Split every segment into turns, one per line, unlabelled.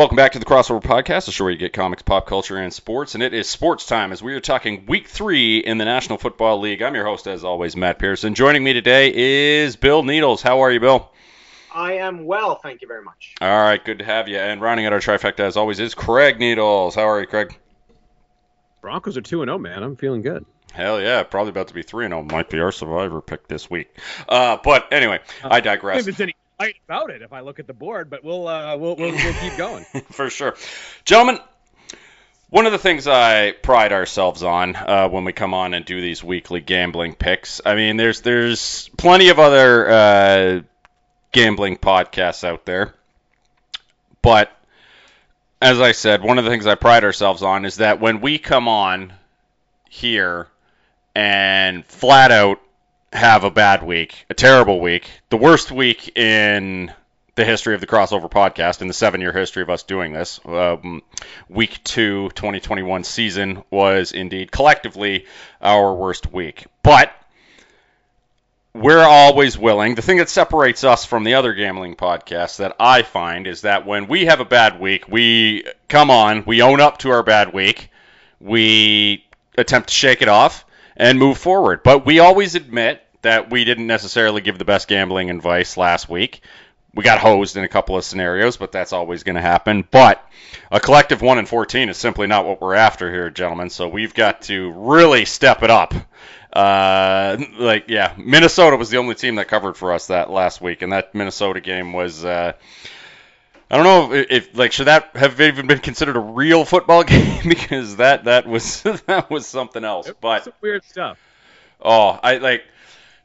Welcome back to the Crossover Podcast, the show where you get comics, pop culture, and sports. And it is sports time as we are talking week three in the National Football League. I'm your host, as always, Matt Pearson. Joining me today is Bill Needles. How are you, Bill?
I am well, thank you very much.
All right, good to have you. And rounding out our trifecta, as always, is Craig Needles. How are you, Craig?
Broncos are 2 0, man. I'm feeling good.
Hell yeah, probably about to be 3 0. Might be our survivor pick this week. Uh, but anyway, I digress.
If there's any fight about it if I look at the board, but we'll uh, we'll, we'll, we'll keep going.
For sure. Gentlemen, one of the things I pride ourselves on uh, when we come on and do these weekly gambling picks, I mean, there's there's plenty of other uh, gambling podcasts out there, but as I said, one of the things I pride ourselves on is that when we come on here and flat out have a bad week, a terrible week, the worst week in the history of the crossover podcast in the seven year history of us doing this. Um, week two, 2021 season was indeed collectively our worst week. But we're always willing. The thing that separates us from the other gambling podcasts that I find is that when we have a bad week, we come on, we own up to our bad week, we attempt to shake it off and move forward. But we always admit that we didn't necessarily give the best gambling advice last week. We got hosed in a couple of scenarios, but that's always going to happen. But a collective 1 and 14 is simply not what we're after here, gentlemen. So we've got to really step it up. Uh, like, yeah, Minnesota was the only team that covered for us that last week, and that Minnesota game was. Uh, I don't know if, if, like should that have even been considered a real football game because that that was that was something else. But
Some weird stuff.
oh, I like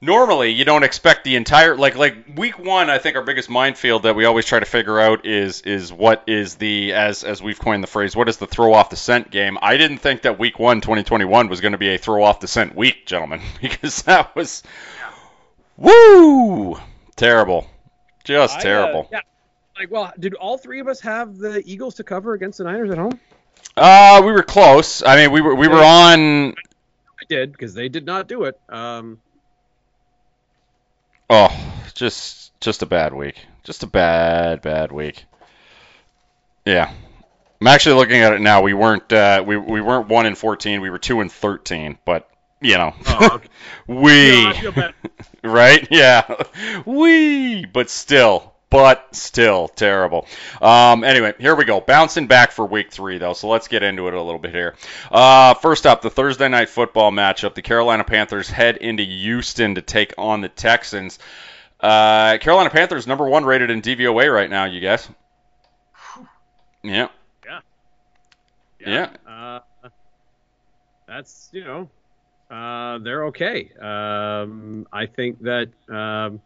normally you don't expect the entire like like week one. I think our biggest minefield that we always try to figure out is is what is the as as we've coined the phrase what is the throw off the scent game. I didn't think that week one 2021 was going to be a throw off the scent week, gentlemen, because that was woo terrible, just
I, uh,
terrible.
yeah. Like, well, did all three of us have the Eagles to cover against the Niners at home?
Uh, we were close. I mean, we were we were on.
I did because they did not do it. Um,
Oh, just just a bad week. Just a bad bad week. Yeah, I'm actually looking at it now. We weren't uh, we we weren't one in fourteen. We were two in thirteen. But you know,
Oh, okay.
we
No, I feel bad.
right? Yeah, we. But still, but still terrible. Um, anyway, here we go. Bouncing back for week three, though. So let's get into it a little bit here. Uh, first up, the Thursday night football matchup. The Carolina Panthers head into Houston to take on the Texans. Uh, Carolina Panthers number one rated in DVOA right now. You guys? Yeah. Yeah.
Uh, that's you know, uh, they're okay. Um, I think that um,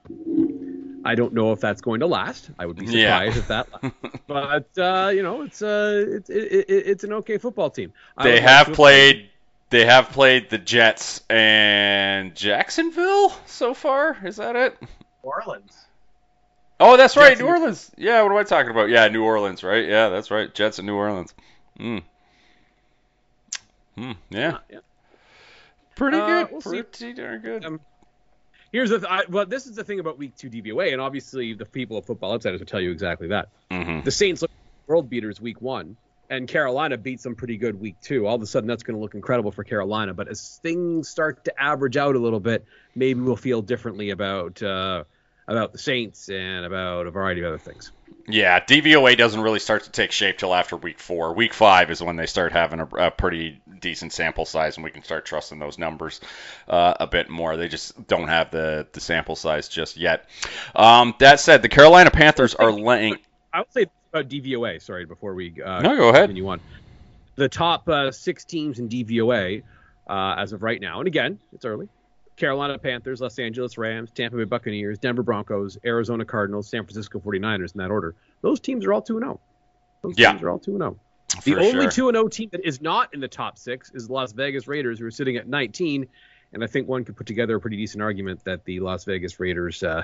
I don't know if that's going to last. I would be
Yeah.
surprised if that. lasts. but uh, you know, it's uh, it's it, it, it's an okay football team. I
They have
to
played. They have played the Jets and Jacksonville so far. Is that it?
New Orleans.
Oh, that's right,
Jets
New
and-
Orleans. Yeah, what am I talking about? Yeah, New Orleans, right? Yeah, that's right. Jets and New Orleans. Hmm. Hmm. Yeah.
Yeah.
Pretty
Uh,
good.
we'll see.
Pretty darn good.
Um, Here's the th- I, well, this is the thing about week two DVOA, and obviously the people of Football Outsiders will tell you exactly that.
hmm
The Saints look world beaters week one, and Carolina beats them pretty good week two. All of a sudden, that's going to look incredible for Carolina. But as things start to average out a little bit, maybe we'll feel differently about uh, about the Saints and about a variety of other things.
Yeah, DVOA doesn't really start to take shape till after week four. Week five is when they start having a, a pretty decent sample size, and we can start trusting those numbers uh, a bit more. They just don't have the, the sample size just yet. Um, that said, the Carolina Panthers are laying.
I would say about DVOA. Sorry, before we uh,
No, go ahead.
continue on. The top uh, six teams in DVOA uh, as of right now, and again, it's early. Carolina Panthers, Los Angeles Rams, Tampa Bay Buccaneers, Denver Broncos, Arizona Cardinals, San Francisco 49ers in that order. Those teams are all 2 0. Those
Yeah.
teams are all 2 0. The
For
only
sure.
2 0 team that is not in the top six is the Las Vegas Raiders, who are sitting at 19. And I think one could put together a pretty decent argument that the Las Vegas Raiders uh,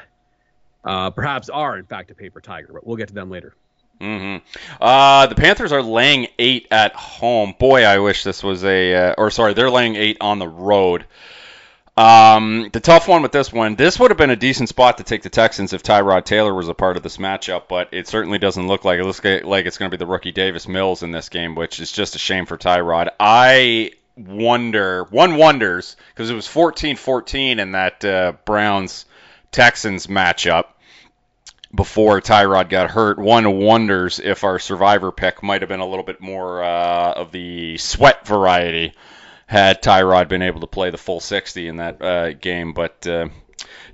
uh, perhaps are, in fact, a paper tiger, but we'll get to them later.
hmm Uh, the Panthers are laying eight at home. Boy, I wish this was a, uh, or sorry, they're laying eight on the road. Um, the tough one with this one, this would have been a decent spot to take the Texans if Tyrod Taylor was a part of this matchup, but it certainly doesn't look like it. looks like it's going to be the rookie Davis Mills in this game, which is just a shame for Tyrod. I wonder, one wonders, because it was 14-14 in that uh, Browns Texans matchup before Tyrod got hurt. One wonders if our survivor pick might have been a little bit more uh, of the sweat variety had Tyrod been able to play the full 60 in that uh, game, but uh,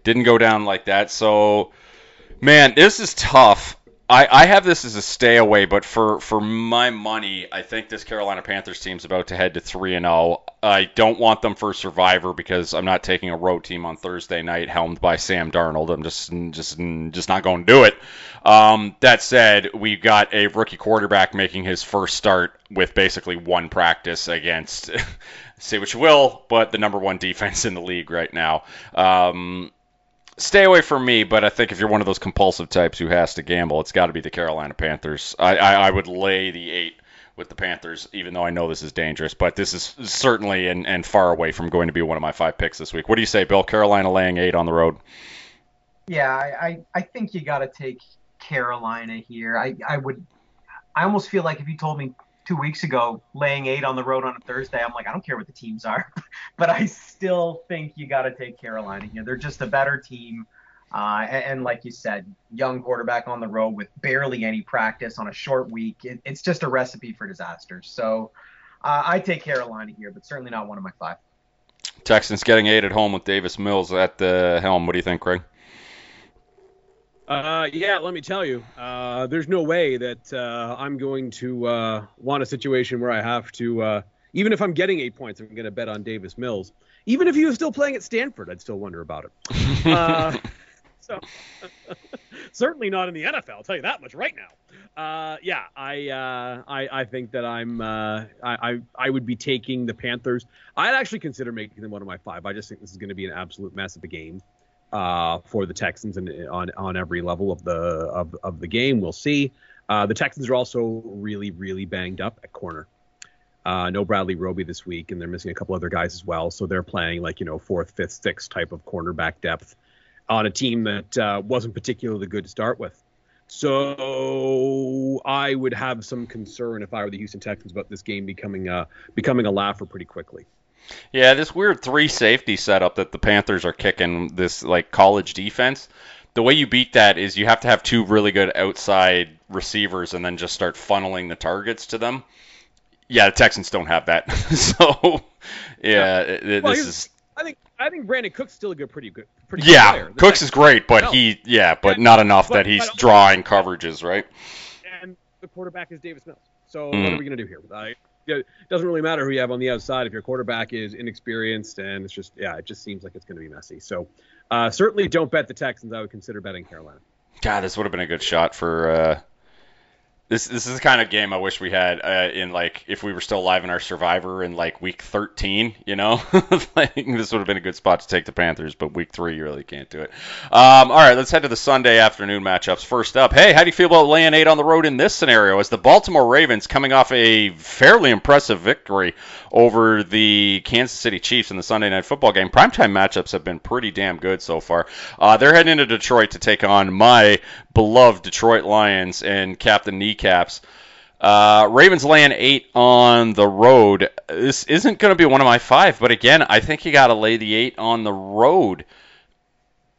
didn't go down like that. So, man, this is tough. I, I have this as a stay away, but for, for my money, I think this Carolina Panthers team's about to head to 3 and 0. I don't want them for Survivor because I'm not taking a road team on Thursday night helmed by Sam Darnold. I'm just just just not going to do it. Um, that said, we've got a rookie quarterback making his first start with basically one practice against say what you will, but the number one defense in the league right now. Um, stay away from me, but I think if you're one of those compulsive types who has to gamble, it's got to be the Carolina Panthers. I, I, I, would lay the eight with the Panthers, even though I know this is dangerous, but this is certainly and, and far away from going to be one of my five picks this week. What do you say, Bill? Carolina laying eight on the road.
Yeah, I, I, I think you got to take Carolina here. I, I would, I almost feel like if you told me two weeks ago, laying eight on the road on a Thursday, I'm like, I don't care what the teams are, but I still think you got to take Carolina here. They're just a better team. Uh, and, and, like you said, young quarterback on the road with barely any practice on a short week. It, it's just a recipe for disaster. So uh, I take Carolina here, but certainly not one of my five.
Texans getting eight at home with Davis Mills at the helm. What do you think, Craig?
Uh, yeah, let me tell you, uh, there's no way that uh, I'm going to uh, want a situation where I have to, uh, even if I'm getting eight points, I'm going to bet on Davis Mills. Even if he was still playing at Stanford, I'd still wonder about it. Uh, so certainly not in the NFL. I'll tell you that much right now. yeah, I, I I think that I'm I, I I would be taking the Panthers. I'd actually consider making them one of my five. I just think this is going to be an absolute mess of a game uh, for the Texans and on on every level of the of, of the game. We'll see. Uh, the Texans are also really really banged up at corner. Uh, no Bradley Roby this week, and they're missing a couple other guys as well. So they're playing like you know fourth, fifth, sixth type of cornerback depth on a team that uh, wasn't particularly good to start with. So I would have some concern if I were the Houston Texans about this game becoming a becoming a laugher pretty quickly.
Yeah, this weird three safety setup that the Panthers are kicking, this like college defense. The way you beat that is you have to have two really good outside receivers and then just start funneling the targets to them. Yeah, the Texans don't have that. so, yeah, yeah. Well, this is.
I think I think Brandin Cooks still a good, pretty good, pretty
yeah,
good player.
Cooks is great, but no. he, yeah, but not enough but, that he's drawing coverages, right?
And the quarterback is Davis Mills. So mm. what are we gonna do here? I, it doesn't really matter who you have on the outside if your quarterback is inexperienced and it's just yeah, it just seems like it's going to be messy. So uh, certainly don't bet the Texans. I would consider betting Carolina.
God, this would have been a good shot for uh, this this is the kind of game I wish we had uh, in like if we were still alive in our Survivor in like week 13. You know, like this would have been a good spot to take the Panthers, but week three you really can't do it. Um, all right, let's head to the Sunday afternoon matchups. First up, hey, how do you feel about laying eight on the road in this scenario? As the Baltimore Ravens coming off a fairly impressive victory over the Kansas City Chiefs in the Sunday Night Football game. Primetime matchups have been pretty damn good so far. Uh, they're heading into Detroit to take on my beloved Detroit Lions and Captain Kneecaps. Uh, Ravens laying eight on the road. This isn't going to be one of my five, but again, I think you got to lay the eight on the road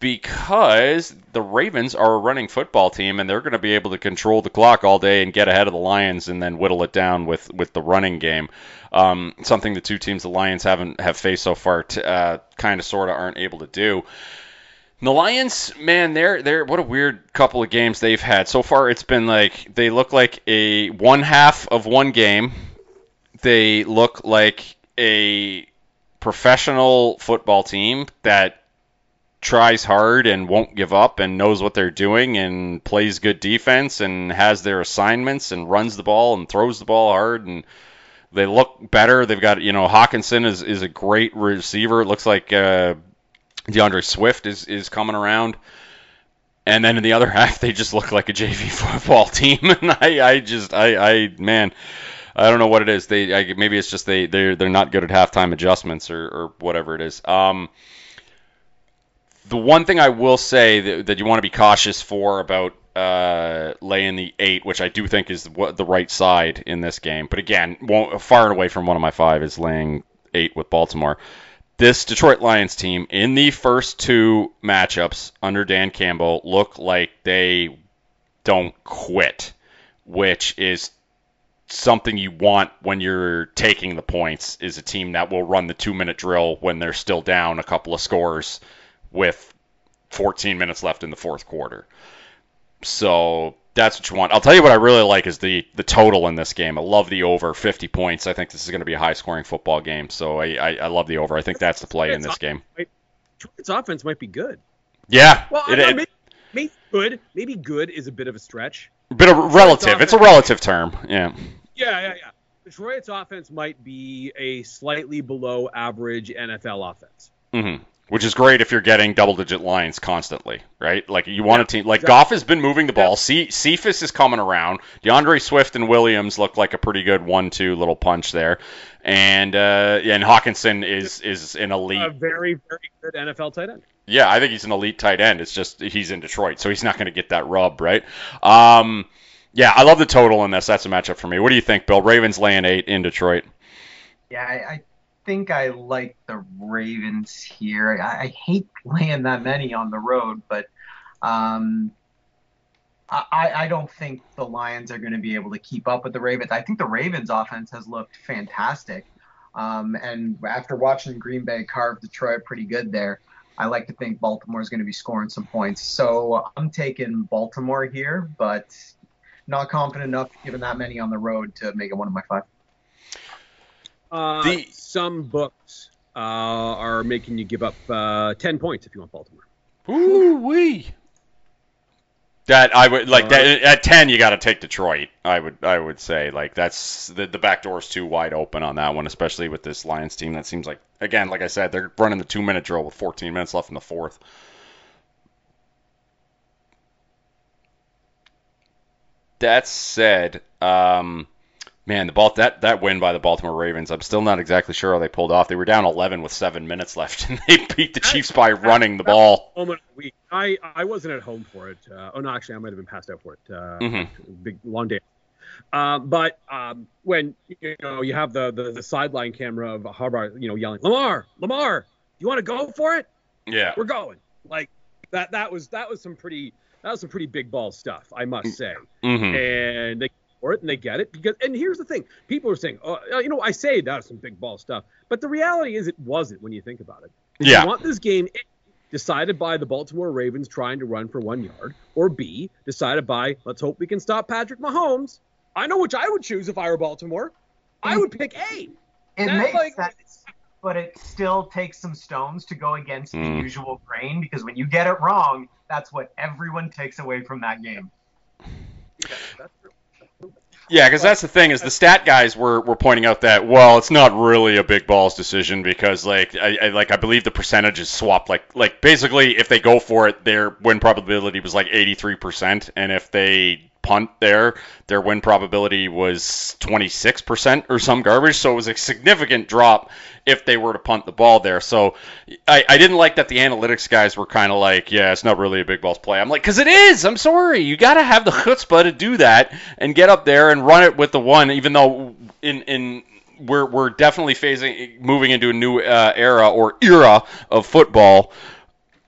because the Ravens are a running football team and they're going to be able to control the clock all day and get ahead of the Lions and then whittle it down with, with the running game. Um, something the two teams the Lions haven't have faced so far, uh, kind of sort of aren't able to do the Lions, man, they're they're what a weird couple of games they've had so far. It's been like they look like a one half of one game. They look like a professional football team that tries hard and won't give up and knows what they're doing and plays good defense and has their assignments and runs the ball and throws the ball hard and they look better. They've got you know Hockenson is is a great receiver. It looks like uh, D'Andre Swift is is coming around. And then in the other half, they just look like a JV football team, and I, I just, I, I, man, I don't know what it is. They, I, maybe it's just they, they're, they're not good at halftime adjustments or, or whatever it is. Um, The one thing I will say that, that you want to be cautious for about uh, laying the eight, which I do think is the, the right side in this game, but again, far and away from one of my five is laying eight with Baltimore. This Detroit Lions team in the first two matchups under Dan Campbell look like they don't quit, which is something you want when you're taking the points is a team that will run the two minute drill when they're still down a couple of scores with 14 minutes left in the fourth quarter. So that's what you want. I'll tell you what I really like is the the total in this game. I love the over 50 points. I think this is going to be a high scoring football game. So I, I, I love the over. I think that's the play in this game.
Its offense might be good.
Yeah.
Well, it, it, maybe, maybe good. Maybe good is a bit of a stretch.
A bit of relative. It's a relative term. Yeah.
Yeah, yeah, yeah. Detroit's offense might be a slightly below average NFL offense.
Mm-hmm. Which is great if you're getting double digit lines constantly, right? Like you want yeah, a team like exactly. Goff has been moving the ball. C- Cephus is coming around. D'Andre Swift and Williams look like a pretty good one-two little punch there, and uh, and Hockenson is is an elite,
a very very good NFL tight end.
Yeah, I think he's an elite tight end. It's just he's in Detroit, so he's not going to get that rub, right? Um, yeah, I love the total in this. That's a matchup for me. What do you think, Bill? Ravens laying eight in Detroit.
Yeah, I, I think I like the Ravens here. I, I, hate laying that many on the road, but um, I, I don't think the Lions are going to be able to keep up with the Ravens. I think the Ravens' offense has looked fantastic. Um, and after watching Green Bay carve Detroit pretty good there, I like to think Baltimore is going to be scoring some points. So I'm taking Baltimore here, but not confident enough, given that many on the road, to make it one of my five.
Uh, the, some books uh, are making you give up uh, ten points if you want Baltimore.
Ooh wee. That I would like that at ten you got to take Detroit. I would I would say like that's the the back is too wide open on that one, especially with this Lions team. That seems like again, like I said, they're running the two minute drill with 14 minutes left in the fourth. that said, um, man, the ball that that win by the Baltimore Ravens, I'm still not exactly sure how they pulled off. They were down 11 with seven minutes left, and they beat the Chiefs by running the ball.
Moment of the week. I I wasn't at home for it. Uh, oh no, actually, I might have been passed out for it. Uh, mm-hmm. Big long day. Uh, but um, when you know you have the, the, the sideline camera of Harbaugh, you know, yelling, "Lamar, Lamar, you want to go for it?
Yeah,
we're going." Like that. That was that was some pretty that was some pretty big ball stuff, I must say.
Mm-hmm.
And they for it and they get it because. And here's the thing: people are saying, oh, you know, I say that's some big ball stuff, but the reality is it wasn't when you think about it. If
yeah.
You want this game decided by the Baltimore Ravens trying to run for one yard, or B decided by let's hope we can stop Patrick Mahomes. I know which I would choose if I were Baltimore. I would pick A.
It that, makes like, sense, but it still takes some stones to go against mm. the usual grain because when you get it wrong, that's what everyone takes away from that game.
Yeah, because that's the thing is the stat guys were, were pointing out that well, it's not really a big balls decision because like I, I like I believe the percentages swapped like like basically if they go for it, their win probability was like 83%, and if they punt there, their win probability was 26% or some garbage. So it was a significant drop if they were to punt the ball there. So I, I didn't like that the analytics guys were kind of like, yeah, it's not really a big balls play. I'm like, because it is. I'm sorry. You got to have the chutzpah to do that and get up there and run it with the one, even though in, in we're, we're definitely phasing, moving into a new uh, era or era of football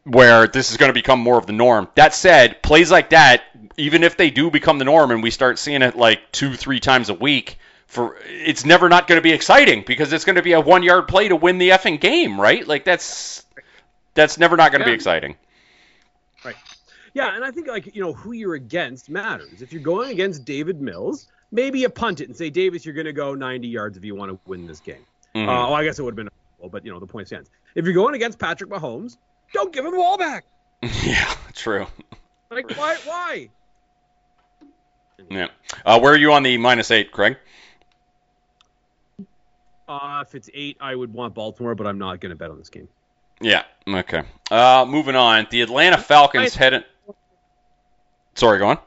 where this is going to become more of the norm. That said, plays like that even if they do become the norm and we start seeing it like two, three times a week, for it's never not going to be exciting because it's going to be a one yard play to win the effing game, right? Like that's that's never not going to yeah. be exciting.
Right. Yeah, and I think like you know who you're against matters. If you're going against David Mills, maybe you punt it and say, Davis, you're going to go 90 yards if you want to win this game. Mm-hmm. Uh, well, I guess it would have been, but you know the point stands. If you're going against Patrick Mahomes, don't give him the ball back.
yeah, true.
Like why? Why?
Yeah. Uh, where are you on the minus eight, Craig?
Uh, if it's eight, I would want Baltimore, but I'm not going to bet on this game.
Yeah. Okay. Uh, moving on. The Atlanta Falcons heading. Sorry, go on.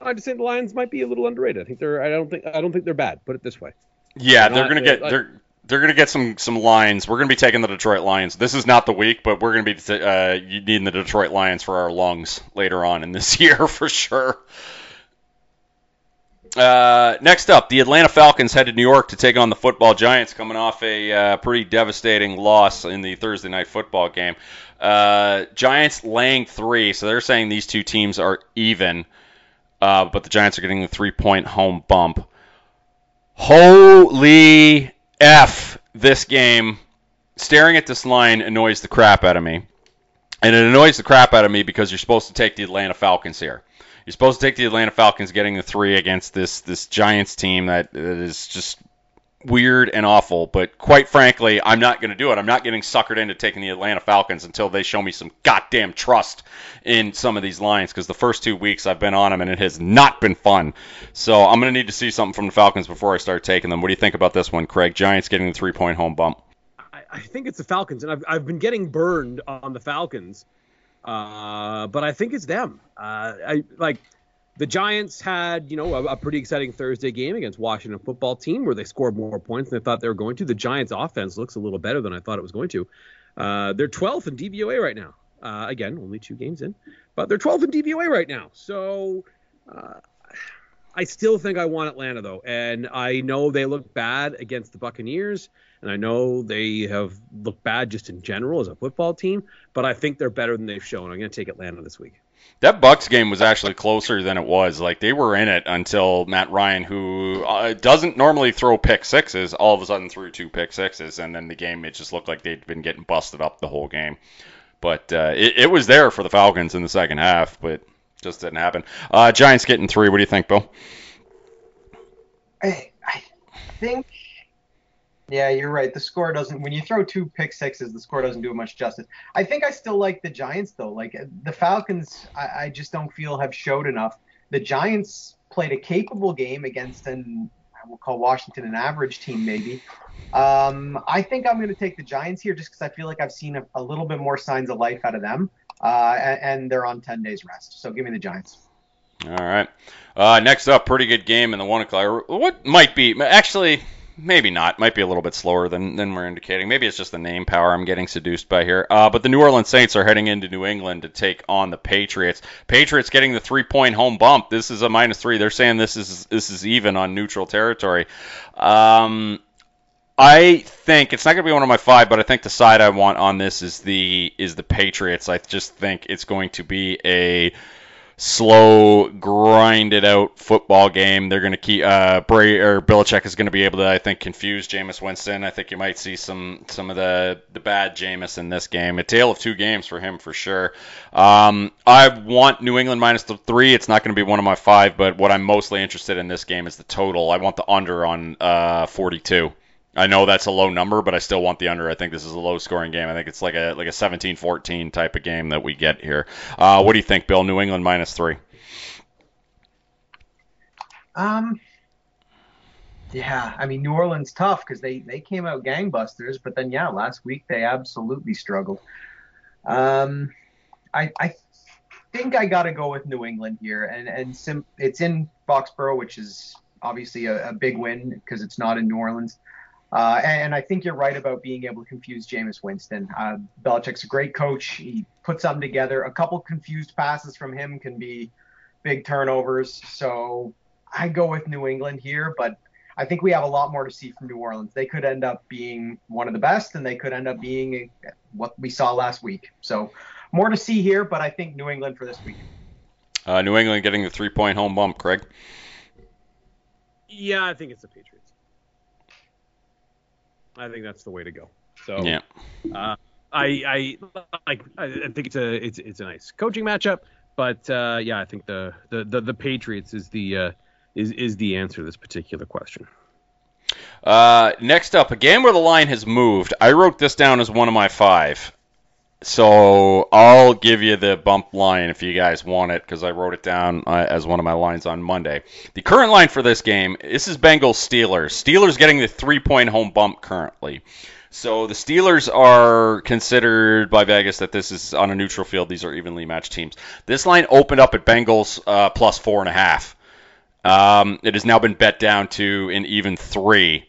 I just think the Lions might be a little underrated. I think they're. I don't think. I don't think they're bad. Put it this way.
Yeah, they're, they're gonna get. Like, they're they're going to get some some lines. We're going to be taking the Detroit Lions. This is not the week, but we're going to be uh, needing the Detroit Lions for our lungs later on in this year for sure. Uh, next up, the Atlanta Falcons head to New York to take on the Football Giants, coming off a uh, pretty devastating loss in the Thursday night football game. Uh, Giants laying three, so they're saying these two teams are even, uh, but the Giants are getting the three point home bump. Holy F, this game. Staring at this line annoys the crap out of me. And it annoys the crap out of me because you're supposed to take the Atlanta Falcons here. You're supposed to take the Atlanta Falcons getting the three against this this Giants team that, that is just weird and awful. But quite frankly, I'm not going to do it. I'm not getting suckered into taking the Atlanta Falcons until they show me some goddamn trust in some of these lines. Because the first two weeks I've been on them and it has not been fun. So I'm going to need to see something from the Falcons before I start taking them. What do you think about this one, Craig? Giants getting the three point home bump.
I think it's the Falcons, and I've, I've been getting burned on the Falcons uh, but I think it's them. Uh, I like the Giants had, you know, a, a, pretty exciting Thursday game against Washington football team where they scored more points than they thought they were going to. The Giants offense looks a little better than I thought it was going to. Uh, they're 12th in DVOA right now. Uh, again, only two games in, but they're 12th in DVOA right now. So uh, I still think I want Atlanta though, and I know they look bad against the Buccaneers. And I know they have looked bad just in general as a football team, but I think they're better than they've shown. I'm going to take Atlanta this week.
That Bucks game was actually closer than it was. Like they were in it until Matt Ryan, who uh, doesn't normally throw pick sixes, all of a sudden threw two pick sixes, and then the game it just looked like they'd been getting busted up the whole game. But uh, it, it, was there for the Falcons in the second half, but just didn't happen. Uh, Giants getting three. What do you think, Bill?
I, I think yeah, you're right. The score doesn't. When you throw two pick sixes, the score doesn't do much justice. I think I still like the Giants though. Like the Falcons, I, I just don't feel have showed enough. The Giants played a capable game against an I will call Washington an average team maybe. Um, I think I'm going to take the Giants here just because I feel like I've seen a, a, little bit more signs of life out of them, uh, and, and, they're on 10 days rest. So give me the Giants.
All right. Uh, next up, pretty good game in the one o'clock. What might be actually maybe not. Might be a little bit slower than, than we're indicating. Maybe it's just the name power I'm getting seduced by here. Uh, but the New Orleans Saints are heading into New England to take on the Patriots. Patriots getting the three point home bump. This is a minus three. They're saying this is this is even on neutral territory. Um, I think it's not going to be one of my five, but I think the side I want on this is the is the Patriots. I just think it's going to be a slow, grinded out football game. They're going to keep uh, Bray or Belichick is going to be able to, I think, confuse Jameis Winston. I think you might see some some of the the bad Jameis in this game. A tale of two games for him for sure. Um, I want New England minus the three. It's not going to be one of my five, but what I'm mostly interested in this game is the total. I want the under on uh, 42. I know that's a low number, but I still want the under. I think this is a low scoring game. I think it's like a like a 17-14 type of game that we get here. Uh, what do you think, Bill? New England minus three.
Um. Yeah, I mean New Orleans tough because they they came out gangbusters, but then yeah, last week they absolutely struggled. Um, I I think I got to go with New England here, and and sim- it's in Foxborough, which is obviously a, a big win because it's not in New Orleans. Uh, and, I think you're right about being able to confuse Jameis Winston. Uh, Belichick's a great coach. He puts something together. A couple confused passes from him can be big turnovers. So I go with New England here, but I think we have a lot more to see from New Orleans. They could end up being one of the best, and they could end up being what we saw last week. So more to see here, but I think New England for this week.
Uh, New England getting the three point home bump, Craig.
Yeah, I think it's the Patriots. I think that's the way to go. So
yeah,
uh, I I like I think it's a it's it's a nice coaching matchup, but uh, yeah, I think the, the the the Patriots is the uh, is is the answer to this particular question.
Uh, next up, a game where the line has moved. I wrote this down as one of my five. So I'll give you the bump line if you guys want it because I wrote it down uh, as one of my lines on Monday. The current line for this game, this is Bengals Steelers. Steelers getting the three point home bump currently. So the Steelers are considered by Vegas that this is on a neutral field. These are evenly matched teams. This line opened up at Bengals uh, plus four and a half. Um, it has now been bet down to an even three.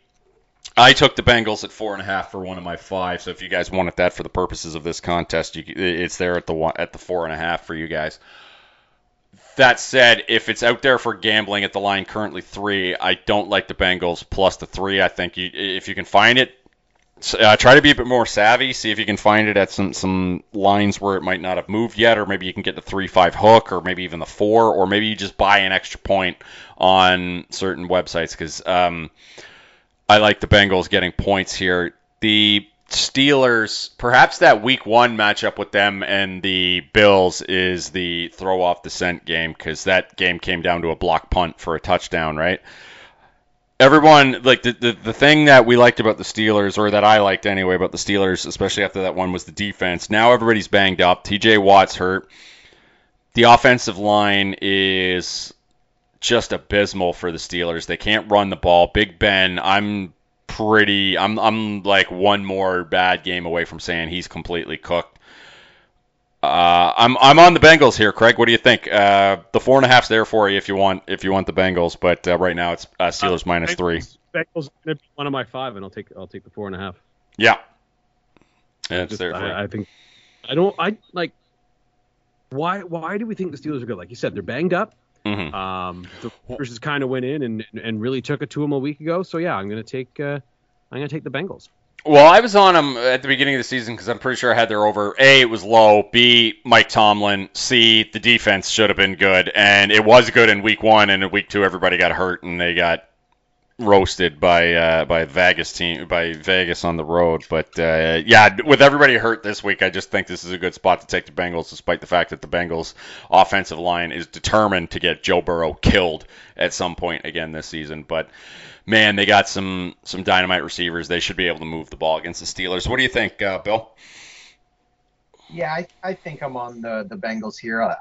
I took the Bengals at four and a half for one of my five. So if you guys wanted that for the purposes of this contest, you, it's there at the one, at the four and a half for you guys. That said, if it's out there for gambling at the line currently three, I don't like the Bengals plus the three. I think you, if you can find it, uh, try to be a bit more savvy. See if you can find it at some some lines where it might not have moved yet, or maybe you can get the three five hook, or maybe even the four, or maybe you just buy an extra point on certain websites because um, I like the Bengals getting points here. The Steelers, perhaps that week one matchup with them and the Bills is the throw off the scent game because that game came down to a block punt for a touchdown, right? Everyone, like the, the, the thing that we liked about the Steelers, or that I liked anyway about the Steelers, especially after that one, was the defense. Now everybody's banged up. TJ Watt's hurt. The offensive line is just abysmal for the Steelers. They can't run the ball. Big Ben, I'm pretty. I'm I'm like one more bad game away from saying he's completely cooked. Uh, I'm I'm on the Bengals here, Craig. What do you think? Uh, the four and a half's there for you if you want if you want the Bengals, but uh, right now it's uh, Steelers uh, minus three.
Bengals gonna be one of my five, and I'll take I'll take the four and a half.
Yeah, yeah it's Just, there.
I, I think I don't I like. Why why do we think the Steelers are good? Like you said, they're banged up. Mm-hmm. Um, the Raiders kind of went in and and really took it to them a week ago. So yeah, I'm gonna take uh, I'm gonna take the Bengals.
Well, I was on them at the beginning of the season because I'm pretty sure I had their over. A, it was low. B, Mike Tomlin. C, the defense should have been good, and it was good in week one. And in week two, everybody got hurt and they got roasted by uh, by Vegas team by Vegas on the road. But uh, yeah, with everybody hurt this week, I just think this is a good spot to take the Bengals, despite the fact that the Bengals offensive line is determined to get Joe Burrow killed at some point again this season. But man, they got some some dynamite receivers. They should be able to move the ball against the Steelers. What do you think, uh, Bill?
Yeah, I, I think I'm on the the Bengals here. I,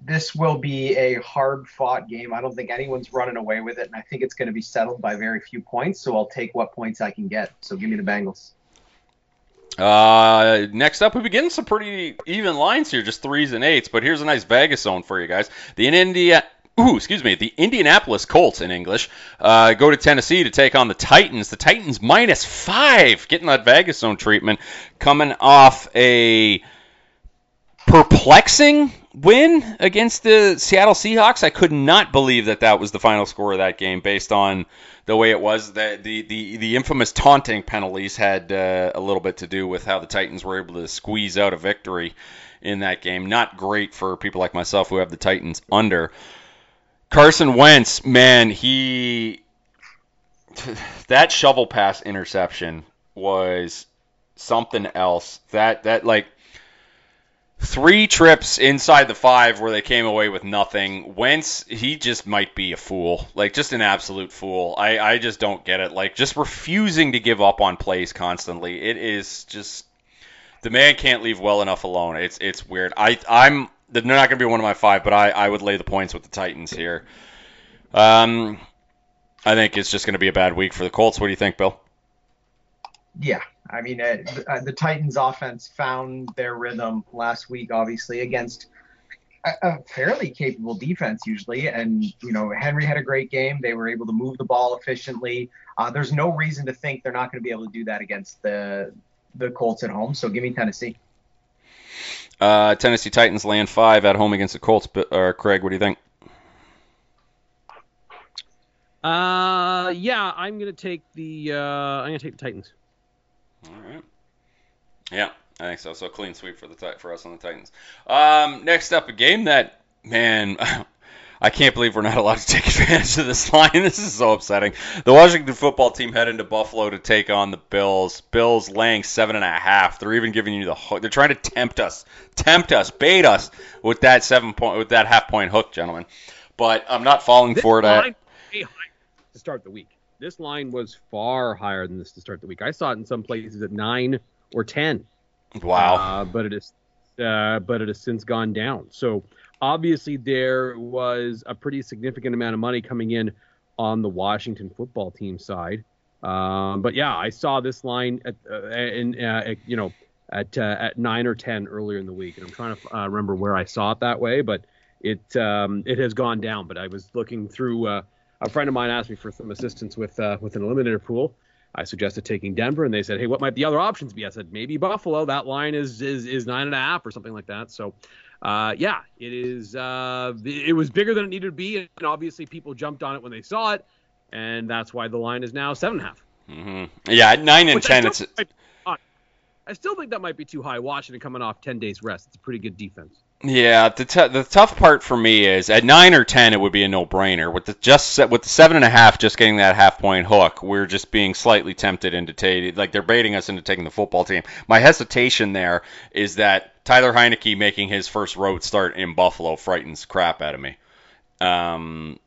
this will be a hard fought game. I don't think anyone's running away with it, and I think it's going to be settled by very few points. So I'll take what points I can get. So give me the Bengals.
Uh, next up, we begin some pretty even lines here, just threes and eights. But here's a nice Vegas zone for you guys. The India, ooh, excuse me, the Indianapolis Colts in English uh, go to Tennessee to take on the Titans. The Titans minus five, getting that Vegas zone treatment, coming off a perplexing win against the Seattle Seahawks. I could not believe that that was the final score of that game based on the way it was. The the the, the infamous taunting penalties had uh, a little bit to do with how the Titans were able to squeeze out a victory in that game. Not great for people like myself who have the Titans under. Carson Wentz, man, he that shovel pass interception was something else. That that like three trips inside the five where they came away with nothing. Wentz, he just might be a fool, like just an absolute fool. I, I just don't get it. Like just refusing to give up on plays constantly. It is just the man can't leave well enough alone. It's it's weird. I I'm they're not going to be one of my five, but I I would lay the points with the Titans here. Um, I think it's just going to be a bad week for the Colts. What do you think, Bill?
Yeah, I mean, uh, uh, the Titans' offense found their rhythm last week, obviously against a, a, fairly capable defense usually. And you know, Henry had a great game. They were able to move the ball efficiently. Uh, there's no reason to think they're not going to be able to do that against the the Colts at home. So give me Tennessee.
Uh, Tennessee Titans land five at home against the Colts. But, uh, Craig, what do you think?
Uh, yeah, I'm gonna take the uh, I'm gonna take the Titans.
All right. Yeah, I think so. So clean sweep for the for us on the Titans. Um, next up, a game that man. I can't believe we're not allowed to take advantage of this line. This is so upsetting. The Washington football team head into Buffalo to take on the Bills. Bills laying seven and a half. They're even giving you the hook. They're trying to tempt us, tempt us, bait us with that seven point, with that half point hook, gentlemen. But I'm not falling
this
for it.
Line, to start the week this line was far higher than this to start the week. I saw it in some places at nine or ten.
Wow.
Uh, but it is, uh, but it has since gone down. So obviously there was a pretty significant amount of money coming in on the Washington football team side. Um, but yeah, I saw this line at, uh, in, uh, you know, at uh, at nine or ten earlier in the week, and I'm trying to uh, remember where I saw it that way, but it um, it has gone down. But I was looking through uh, a friend of mine asked me for some assistance with uh, with an eliminator pool, I suggested taking Denver, and they said, "Hey, what might the other options be?" I said, "Maybe Buffalo. That line is is is nine and a half or something like that." So, uh, yeah, it is. Uh, it was bigger than it needed to be, and obviously people jumped on it when they saw it, and that's why the line is now seven and a half.
Mm-hmm. Yeah, at nine and
Which
ten,
I
it's
still, might be high. I still think that might be too high. Washington coming off ten days rest. It's a pretty good defense.
Yeah, the t- the tough part for me is at nine or ten, it would be a no brainer. With the just with the seven and a half, just getting that half point hook, we're just being slightly tempted into taking like they're baiting us into taking the football team. My hesitation there is that Tyler Heinicke making his first road start in Buffalo frightens crap out of me. Um,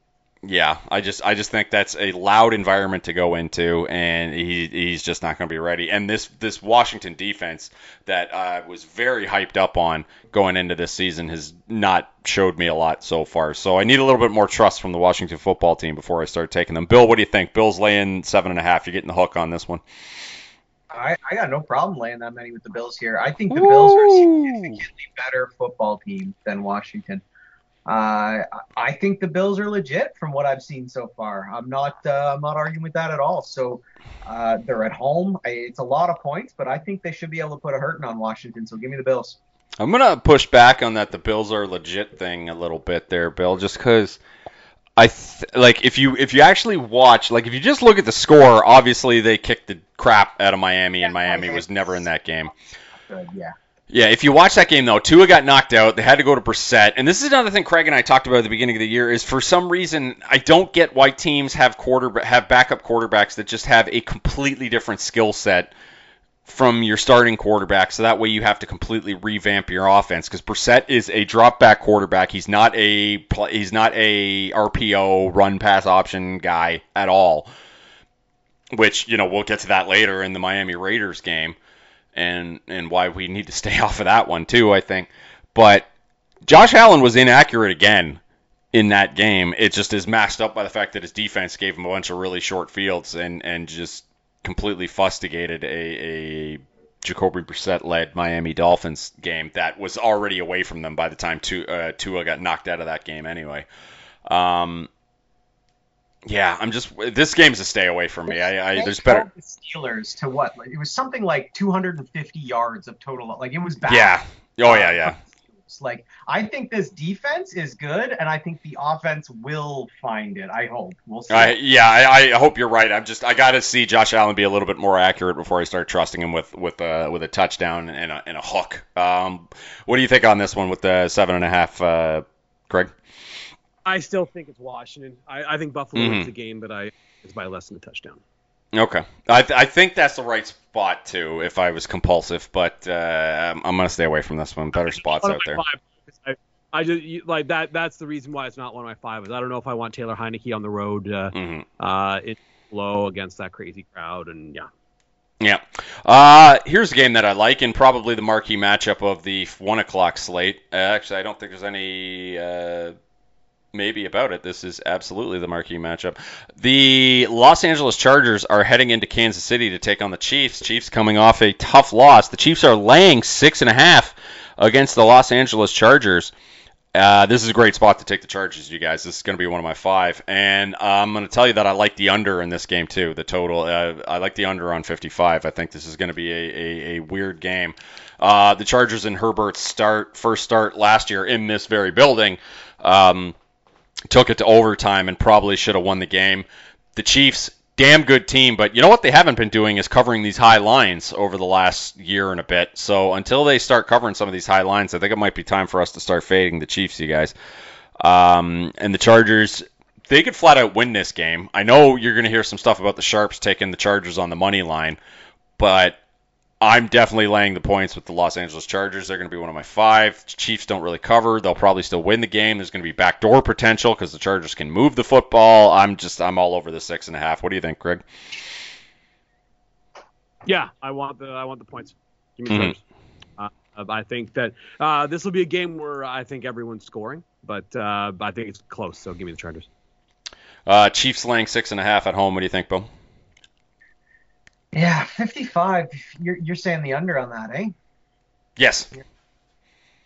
yeah, I just I just think that's a loud environment to go into, and he he's just not going to be ready. And this this Washington defense that I was very hyped up on going into this season has not showed me a lot so far. So I need a little bit more trust from the Washington football team before I start taking them. Bill, what do you think? Bill's laying seven and a half. You're getting the hook on this one.
I, I got no problem laying that many with the Bills here. I think the Bills are a significantly better football team than Washington. Uh, I think the Bills are legit from what I've seen so far. I'm not uh, I'm not arguing with that at all. So uh, they're at home. I, it's a lot of points, but I think they should be able to put a hurting on Washington. So give me the Bills.
I'm gonna push back on that the Bills are legit thing a little bit there, Bill, just because I th- like if you if you actually watch like if you just look at the score, obviously they kicked the crap out of Miami, and Miami was never in that game.
Good, yeah.
Yeah, if you watch that game though, Tua got knocked out. They had to go to Brissett, and this is another thing Craig and I talked about at the beginning of the year. Is for some reason I don't get why teams have quarter have backup quarterbacks that just have a completely different skill set from your starting quarterback. So that way you have to completely revamp your offense because Brissett is a drop back quarterback. He's not a he's not a RPO run pass option guy at all. Which you know we'll get to that later in the Miami Raiders game and and why we need to stay off of that one too, I think. But Josh Allen was inaccurate again in that game. It just is masked up by the fact that his defense gave him a bunch of really short fields and and just completely fustigated a, a Jacoby Brissett led Miami Dolphins game that was already away from them by the time Tua, uh, Tua got knocked out of that game anyway. Um, yeah, I'm just this game's a stay away from me. I, I there's better.
The Steelers to what? Like, it was something like 250 yards of total. Like it was bad.
Yeah. Oh yeah, yeah.
Like I think this defense is good, and I think the offense will find it. I hope we'll see.
I, yeah, I, I hope you're right. I'm just I got to see Josh Allen be a little bit more accurate before I start trusting him with with a with a touchdown and a, and a hook. Um, what do you think on this one with the seven and a half, uh, Craig?
I still think it's Washington. I, I think Buffalo
Mhm.
wins the game, but I it's by less than a touchdown.
Okay, I, th- I think that's the right spot too. If I was compulsive, but uh, I'm, I'm gonna stay away from this one. Better spots out there.
five, I, I just like that. That's the reason why it's not one of my five. Is I don't know if I want Taylor Heinicke on the road uh,
hmm
uh, in low against that crazy crowd, and yeah.
Yeah. Uh, here's a game that I like, and probably the marquee matchup of the one o'clock slate. Uh, actually, I don't think there's any uh, maybe about it. This is absolutely the marquee matchup. The Los Angeles Chargers are heading into Kansas City to take on the Chiefs. Chiefs coming off a tough loss. The Chiefs are laying six and a half against the Los Angeles Chargers. Uh, this is a great spot to take the Chargers, you guys. This is going to be one of my five, and uh, I'm going to tell you that I like the under in this game too. The total, uh, I like the under on 55. I think this is going to be a, a, a weird game. Uh, the Chargers and Herbert's start first start last year in this very building um, took it to overtime and probably should have won the game. The Chiefs, damn good team, but you know what they haven't been doing is covering these high lines over the last year and a bit. So until they start covering some of these high lines, I think it might be time for us to start fading the Chiefs, you guys. Um, and the Chargers, they could flat out win this game. I know you're going to hear some stuff about the Sharps taking the Chargers on the money line, but I'm definitely laying the points with the Los Angeles Chargers. They're going to be one of my five. Chiefs don't really cover. They'll probably still win the game. There's going to be backdoor potential because the Chargers can move the football. I'm just I'm all over the six and a half. What do you think, Craig?
Yeah, I want the I want the points. Give me the Chargers. Uh, I think that uh, this will be a game where I think everyone's scoring, but uh, I think it's close. So give me the Chargers.
Uh, Chiefs laying six and a half at home. What do you think, Bill?
Yeah, 55. You're you're saying the under on that, eh?
Yes.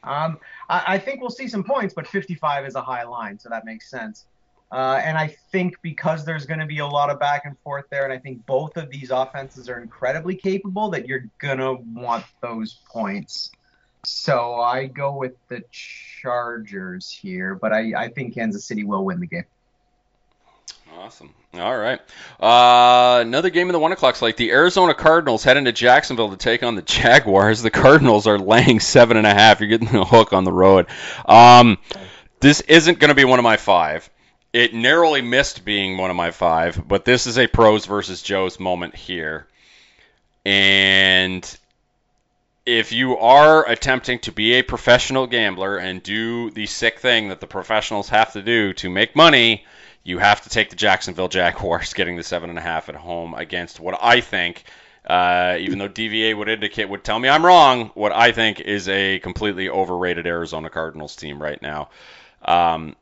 Um, I, I think we'll see some points, but 55 is a high line, so that makes sense. Uh, and I think because there's going to be a lot of back and forth there, and I think both of these offenses are incredibly capable, that you're going to want those points. So I go with the Chargers here, but I, I think Kansas City will win the game.
Awesome. All right. Uh, another game in the one o'clock slate. The Arizona Cardinals head into Jacksonville to take on the Jaguars. The Cardinals are laying seven and a half. You're getting the hook on the road. Um, this isn't going to be one of my five. It narrowly missed being one of my five, but this is a pros versus Joes moment here. And if you are attempting to be a professional gambler and do the sick thing that the professionals have to do to make money, you have to take the Jacksonville Jaguars getting the seven and a half at home against what I think, uh, even though DVOA would indicate would tell me I'm wrong, what I think is a completely overrated Arizona Cardinals team right now. Um,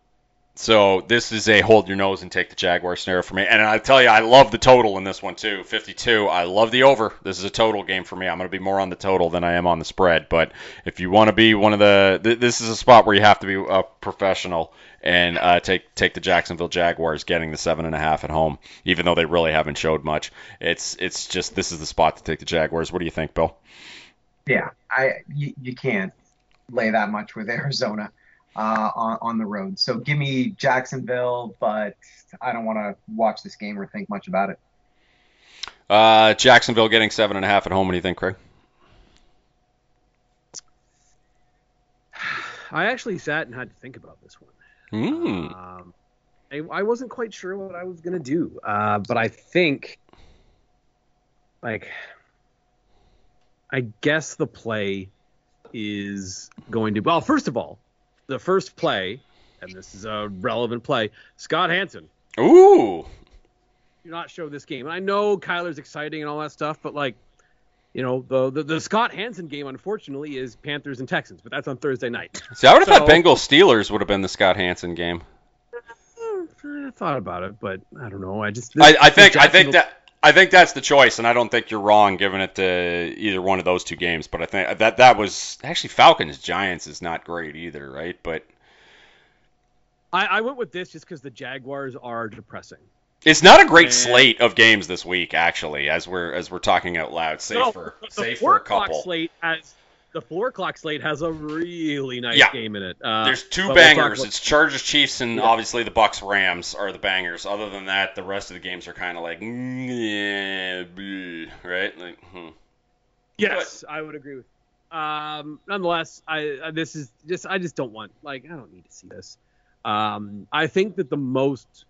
so this is a hold your nose and take the Jaguar scenario for me. And I tell you, I love the total in this one too, 52. I love the over. This is a total game for me. I'm going to be more on the total than I am on the spread. But if you want to be one of the, th- this is a spot where you have to be a professional and uh, take take the Jacksonville Jaguars getting the seven and a half at home, even though they really haven't showed much. It's it's just this is the spot to take the Jaguars. What do you think, Bill?
Yeah, I you, you can't lay that much with Arizona uh, on, on the road. So give me Jacksonville, but I don't want to watch this game or think much about it.
Uh, Jacksonville getting seven and a half at home. What do you think, Craig?
I actually sat and had to think about this one.
Mm.
Um, I, I, wasn't quite sure what I was gonna do, uh, but I think, like, I guess the play is going to. Well, first of all, the first play, and this is a relevant play. Scott Hanson.
Ooh.
Do not show this game. And I know Kyler's exciting and all that stuff, but like, you know, the, the, the Scott Hanson game, unfortunately, is Panthers and Texans, but that's on Thursday night.
See, I would have so, thought Bengals Steelers would have been the Scott Hanson game.
Eh, I thought about it, but I don't know. I just
I, I think I think that I think that's the choice, and I don't think you're wrong giving it to either one of those two games. But I think that that was actually Falcons Giants is not great either, right? But
I, I went with this just because the Jaguars are depressing.
It's not a great and, slate of games this week, actually, as we're as we're talking out loud. Save no, for save for a couple.
Slate has the four o'clock slate has a really nice yeah. game in it. Uh,
There's two bangers. We'll it's Chargers, Chiefs, and yeah. obviously the Bucks, Rams are the bangers. Other than that, the rest of the games are kind of like, yeah, right? Like, hmm.
Yes, but, I would agree with. Um, nonetheless, I, I this is just I just don't want like I don't need to see this. Um, I think that the most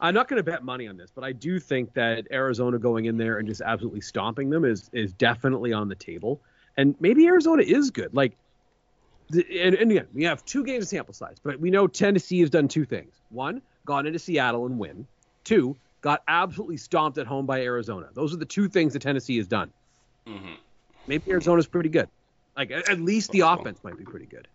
I'm not going to bet money on this, but I do think that Arizona going in there and just absolutely stomping them is is definitely on the table and maybe Arizona is good. Like, and, and again, we have two games of sample size, but we know Tennessee has done two things: one, gone into Seattle and win; two, got absolutely stomped at home by Arizona. Those are the two things that Tennessee has done. Mm-hmm. Maybe Arizona's pretty good. Like, at least the offense might be pretty good.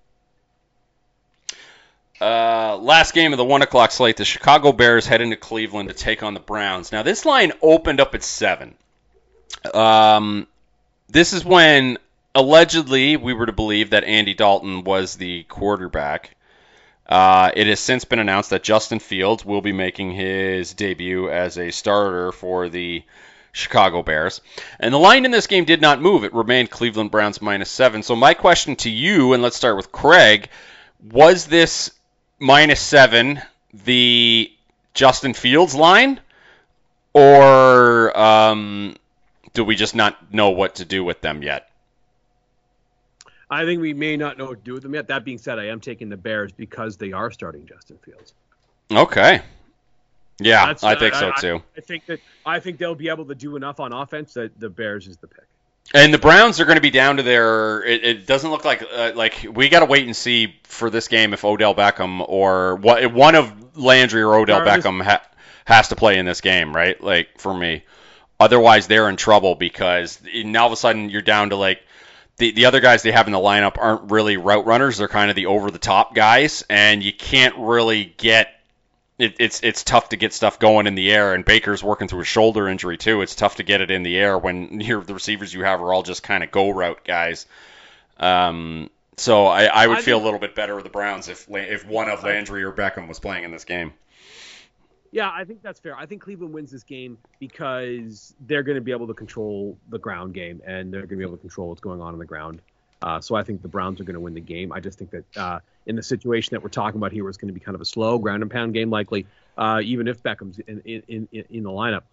Uh, last game of the one o'clock slate, the Chicago Bears head into Cleveland to take on the Browns. Now, this line opened up at seven. Um, this is when allegedly we were to believe that Andy Dalton was the quarterback. Uh, it has since been announced that Justin Fields will be making his debut as a starter for the Chicago Bears. And the line in this game did not move. It remained Cleveland Browns minus seven. So, my question to you, and let's start with Craig was this minus seven the Justin Fields line? Or um, do we just not know what to do with them yet?
I think we may not know what to do with them yet. That being said, I am taking the Bears because they are starting Justin Fields.
Okay. Yeah, That's, I think so too.
I, I, think that I think they'll be able to do enough on offense that the Bears is the pick.
And the Browns are going to be down to their. It, it doesn't look like uh, like we got to wait and see for this game if Odell Beckham or what one of Landry or Odell Beckham ha, has to play in this game, right? Like for me, otherwise they're in trouble because now all of a sudden you're down to like the, the other guys they have in the lineup aren't really route runners. They're kind of the over the top guys, and you can't really get. It, it's it's tough to get stuff going in the air, and Baker's working through a shoulder injury too. It's tough to get it in the air when your the receivers you have are all just kind of go route guys. Um, So I, I would
I
feel
think-
a little bit better with the Browns if if one of Landry or Beckham was playing in this game.
Yeah, I think that's fair. I think Cleveland wins this game because they're going to be able to control the ground game and they're going to be able to control what's going on on the ground. Uh, so I think the Browns are going to win the game. I just think that uh, in the situation that we're talking about here, it's going to be kind of a slow ground and pound game, likely, uh, even if Beckham's in in, in, in the lineup,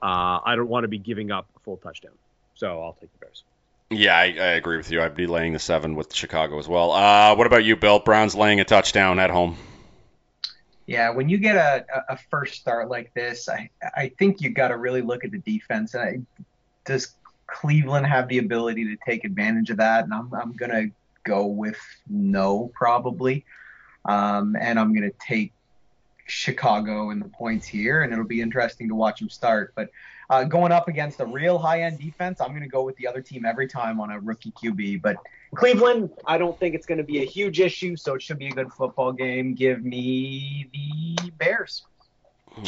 uh, I don't want to be giving up a full touchdown. So I'll take the Bears.
Yeah, I, I agree with you. I'd be laying the seven with Chicago as well. Uh, what about you, Bill? Browns laying a touchdown at home.
Yeah, when you get a, a- a first start like this, I, I think you got to really look at the defense. And I, does Cleveland have the ability to take advantage of that? And I'm, I'm going to go with no, probably. Um, and I'm going to take Chicago in the points here, and it'll be interesting to watch them start. But uh, going up against a real high end defense, I'm going to go with the other team every time on a rookie QB. But Cleveland, I don't think it's going to be a huge issue, so it should be a good football game. Give me the Bears.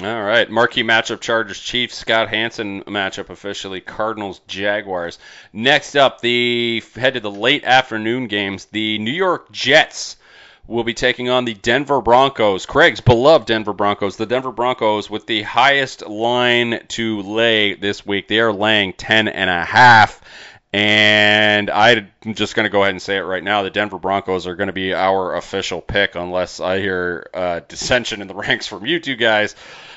All right, marquee matchup: Chargers Chiefs. Scott Hanson matchup officially Cardinals Jaguars. Next up, the head to the late afternoon games. The New York Jets will be taking on the Denver Broncos. Craig's beloved Denver Broncos. The Denver Broncos with the highest line to lay this week. They are laying ten and a half. And I'm just going to go ahead and say it right now. The Denver Broncos are going to be our official pick, unless I hear uh, dissension in the ranks from you two guys.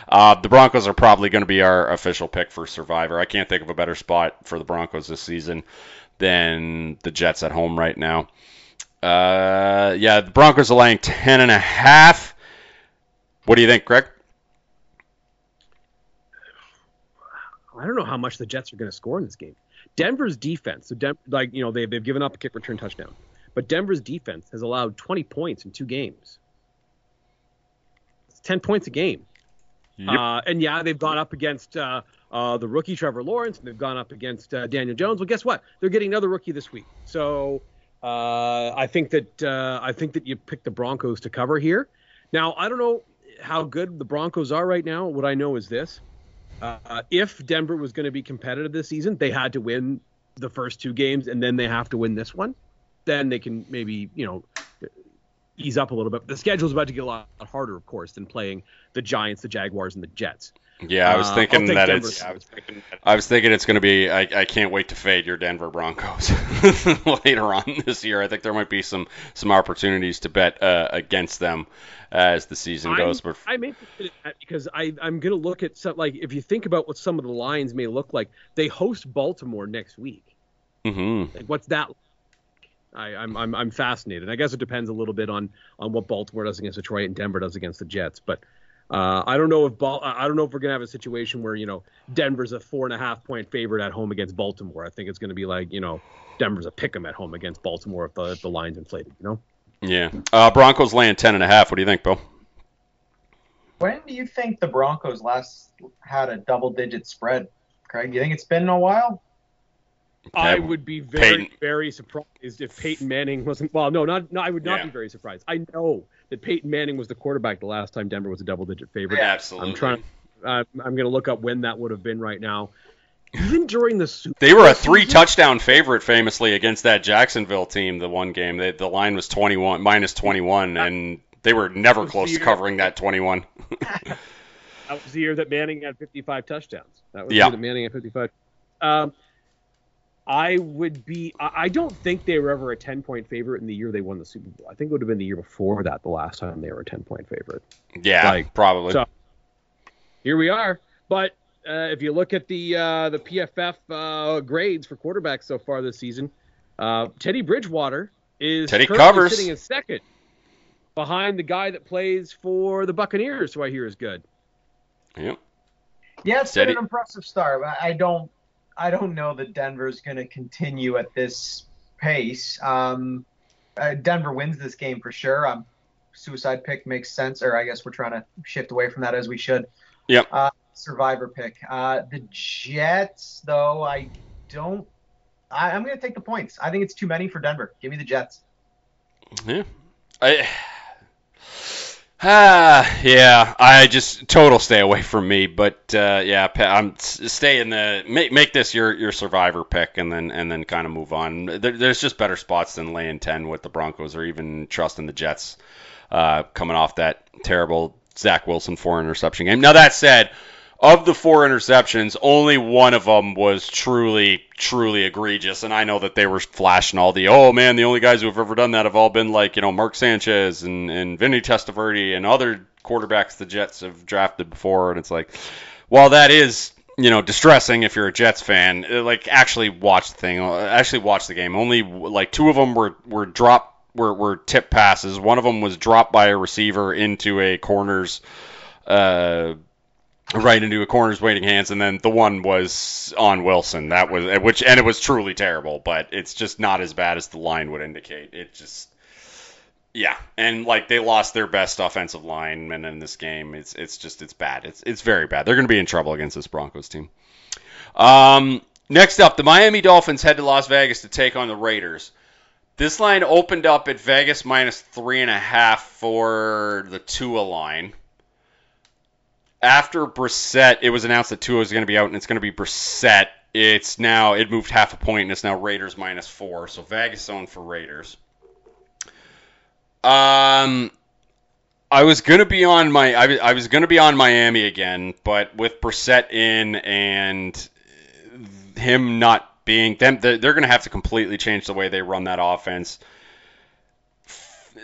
Uh, the Broncos are probably going to be our official pick for Survivor. I can't think of a better spot for the Broncos this season than the Jets at home right now. Uh, yeah, the Broncos are laying ten and a half. What do you think, Craig?
I don't know how much the Jets are going to score in this game. Denver's defense, so Den- like you know they they've given up a kick return touchdown, but Denver's defense has allowed 20 points in two games. It's 10 points a game.
Yep.
Uh, and yeah, they've gone up against uh, uh, the rookie Trevor Lawrence, and they've gone up against uh, Daniel Jones. Well, guess what? They're getting another rookie this week. So uh, I think that uh, I think that you pick the Broncos to cover here. Now I don't know how good the Broncos are right now. What I know is this: uh, if Denver was going to be competitive this season, they had to win the first two games, and then they have to win this one. Then they can maybe you know ease up a little bit. The schedule's about to get a lot harder, of course, than playing the Giants, the Jaguars, and the Jets.
Yeah, I was
Uh,
thinking
take
that
Denver.
it's. I was thinking, I was thinking it's going to be. I, I can't wait to fade your Denver Broncos later on this year. I think there might be some some opportunities to bet uh, against them as the season goes. But
I'm interested in that because I, I'm going to look at some like if you think about what some of the lines may look like, they host Baltimore next week.
hmm
Like, what's that? Like? I, I'm, I'm I'm fascinated. I guess it depends a little bit on on what Baltimore does against Detroit and Denver does against the Jets. But uh, I don't know if Bal- I don't know if we're gonna have a situation where you know Denver's a four and a half point favorite at home against Baltimore. I think it's gonna be like you know Denver's a pick 'em at home against Baltimore if the if the line's inflated. You know.
Yeah. Uh, Broncos laying ten and a half. What do you think, Bill?
When do you think the Broncos last had a double digit spread? Craig, you think it's been a while?
I would be very,
Peyton.
very surprised if Peyton Manning wasn't. Well, no, not. No, I would not
Yeah.
be very surprised. I know that Peyton Manning was the quarterback the last time Denver was a double-digit favorite.
Absolutely.
I'm trying. Uh, I'm going to look up when that would have been right now. Even during the Super.
They were a three touchdown favorite famously against that Jacksonville team. The one game, they, the line was 21 minus 21, and they were never close to covering that 21.
That was the year that Manning had 55 touchdowns. That was
Yeah.
the year that Manning had 55. Um, I would be. I I don't think they were ever a 10 point favorite in the year they won the Super Bowl. I think it would have been the year before that, the last time they were a 10 point favorite.
Yeah,
Like,
probably.
so- here we are. But uh, if you look at the uh, the PFF uh, grades for quarterbacks so far this season, uh, Teddy Bridgewater is
Teddy
currently
covers.
sitting in second, behind the guy that plays for the Buccaneers, who I hear is good.
Yep.
Yeah, it's
Steady.
been an impressive start. but I don't, I don't know that Denver's going to continue at this pace. Um, uh, Denver wins this game for sure. Um, suicide pick makes sense, or I guess we're trying to shift away from that as we should.
Yep.
Uh, survivor pick. Uh, the Jets, though, I don't. I, I'm going to take the points. I think it's too many for Denver. Give me the Jets.
Yeah. I Ah, yeah. I just total stay away from me, but uh, yeah, I'm stay in the make, make this your your survivor pick, and then and then kind of move on. There, there's just better spots than laying ten with the Broncos, or even trusting the Jets uh, coming off that terrible Zach Wilson four interception game. Now that said, of the four interceptions, only one of them was truly, truly egregious. And I know that they were flashing all the, oh man, the only guys who have ever done that have all been like, you know, Mark Sanchez and, and Vinny Testaverde and other quarterbacks the Jets have drafted before. And it's like, while that is, you know, distressing if you're a Jets fan, uh, like actually watch the thing, uh, actually watch the game. Only like two of them were, were drop, were, were tip passes. One of them was dropped by a receiver into a corner's, uh, right into a corner's waiting hands, and then the one was on Wilson. That was which, and it was truly terrible. But it's just not as bad as the line would indicate. It just, yeah, and like they lost their best offensive lineman in this game. It's it's just it's bad. It's it's very bad. They're going to be in trouble against this Broncos team. Um, next up, the Miami Dolphins head to Las Vegas to take on the Raiders. This line opened up at Vegas minus three and a half for the Tua line after Brissett, it was announced that Tua is going to be out, and it's going to be Brissett. It's now it moved half a point, and it's now Raiders minus four. So Vegas zone for Raiders. Um, I was gonna be on my I, I was gonna be on Miami again, but with Brissett in and him not being them, they're, they're gonna have to completely change the way they run that offense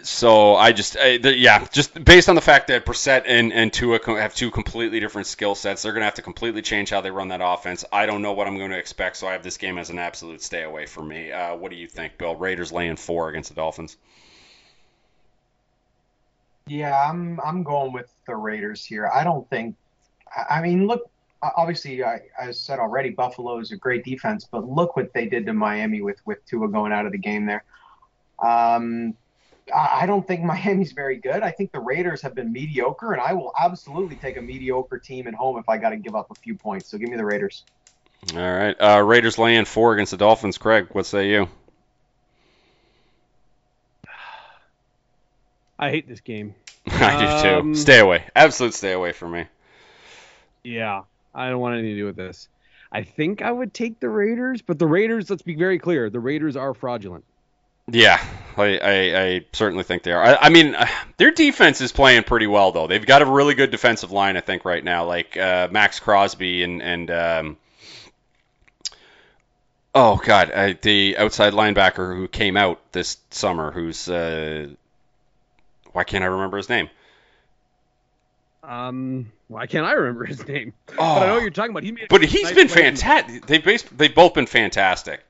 so I just, I, the, yeah, just based on the fact that Brissett and, and Tua have two completely different skill sets, they're going to have to completely change how they run that offense. I don't know what I'm going to expect, so I have this game as an absolute stay away for me. Uh, what do you think, Bill? Raiders laying four against the Dolphins.
Yeah, I'm I'm going with the Raiders here. I don't think. I mean, look, obviously, I, I said already, Buffalo is a great defense, but look what they did to Miami with with Tua going out of the game there. Um, I don't think Miami's very good. I think the Raiders have been mediocre, and I will absolutely take a mediocre team at home if I got to give up a few points. So give me the Raiders.
All right. Uh, Raiders laying four against the Dolphins. Craig, what say you?
I hate this game.
I do too. Um, stay away. Absolute stay away from me.
Yeah, I don't want anything to do with this. I think I would take the Raiders, but the Raiders, let's be very clear, the Raiders are fraudulent.
Yeah, I, I, I, certainly think they are. I, I, mean, their defense is playing pretty well though. They've got a really good defensive line, I think, right now. Like uh, Maxx Crosby and and um, oh god, uh, the outside linebacker who came out this summer, who's uh, why can't I remember his name?
Um, why can't I remember his name? Oh, but I know what you're talking about. He
but he's nice been fantastic. They've they've both been fantastic.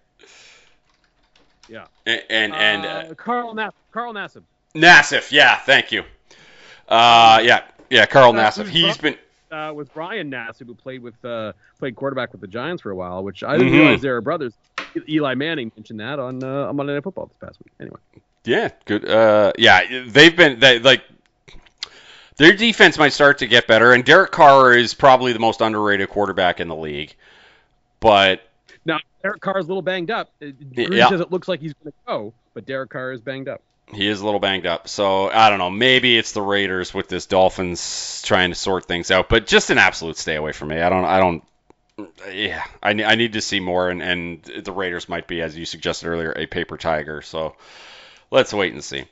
Yeah.
And and, and uh,
Carl Nassib. Carl Nassib.
Nassib, yeah, thank you. Uh, yeah, yeah, Carl uh, He's been
uh, with Brian Nassib, who played with uh, played quarterback with the Giants for a while, which I didn't mm-hmm. realize they were brothers. Eli Manning mentioned that on uh, on Monday Night Football this past week. Anyway.
Yeah, good. Uh, yeah, they've been they, like their defense might start to get better, and Derek Carr is probably the most underrated quarterback in the league. But
Derek Carr is a little banged up. Uh, Gruden yeah. says it looks like he's going to go, but Derek Carr is banged up.
He is a little banged up. So I don't know. Maybe it's the Raiders with this Dolphins trying to sort things out, but just an absolute stay away from me. I don't. I don't. Yeah, I, I need to see more, and, and the Raiders might be, as you suggested earlier, a paper tiger. So let's wait and see.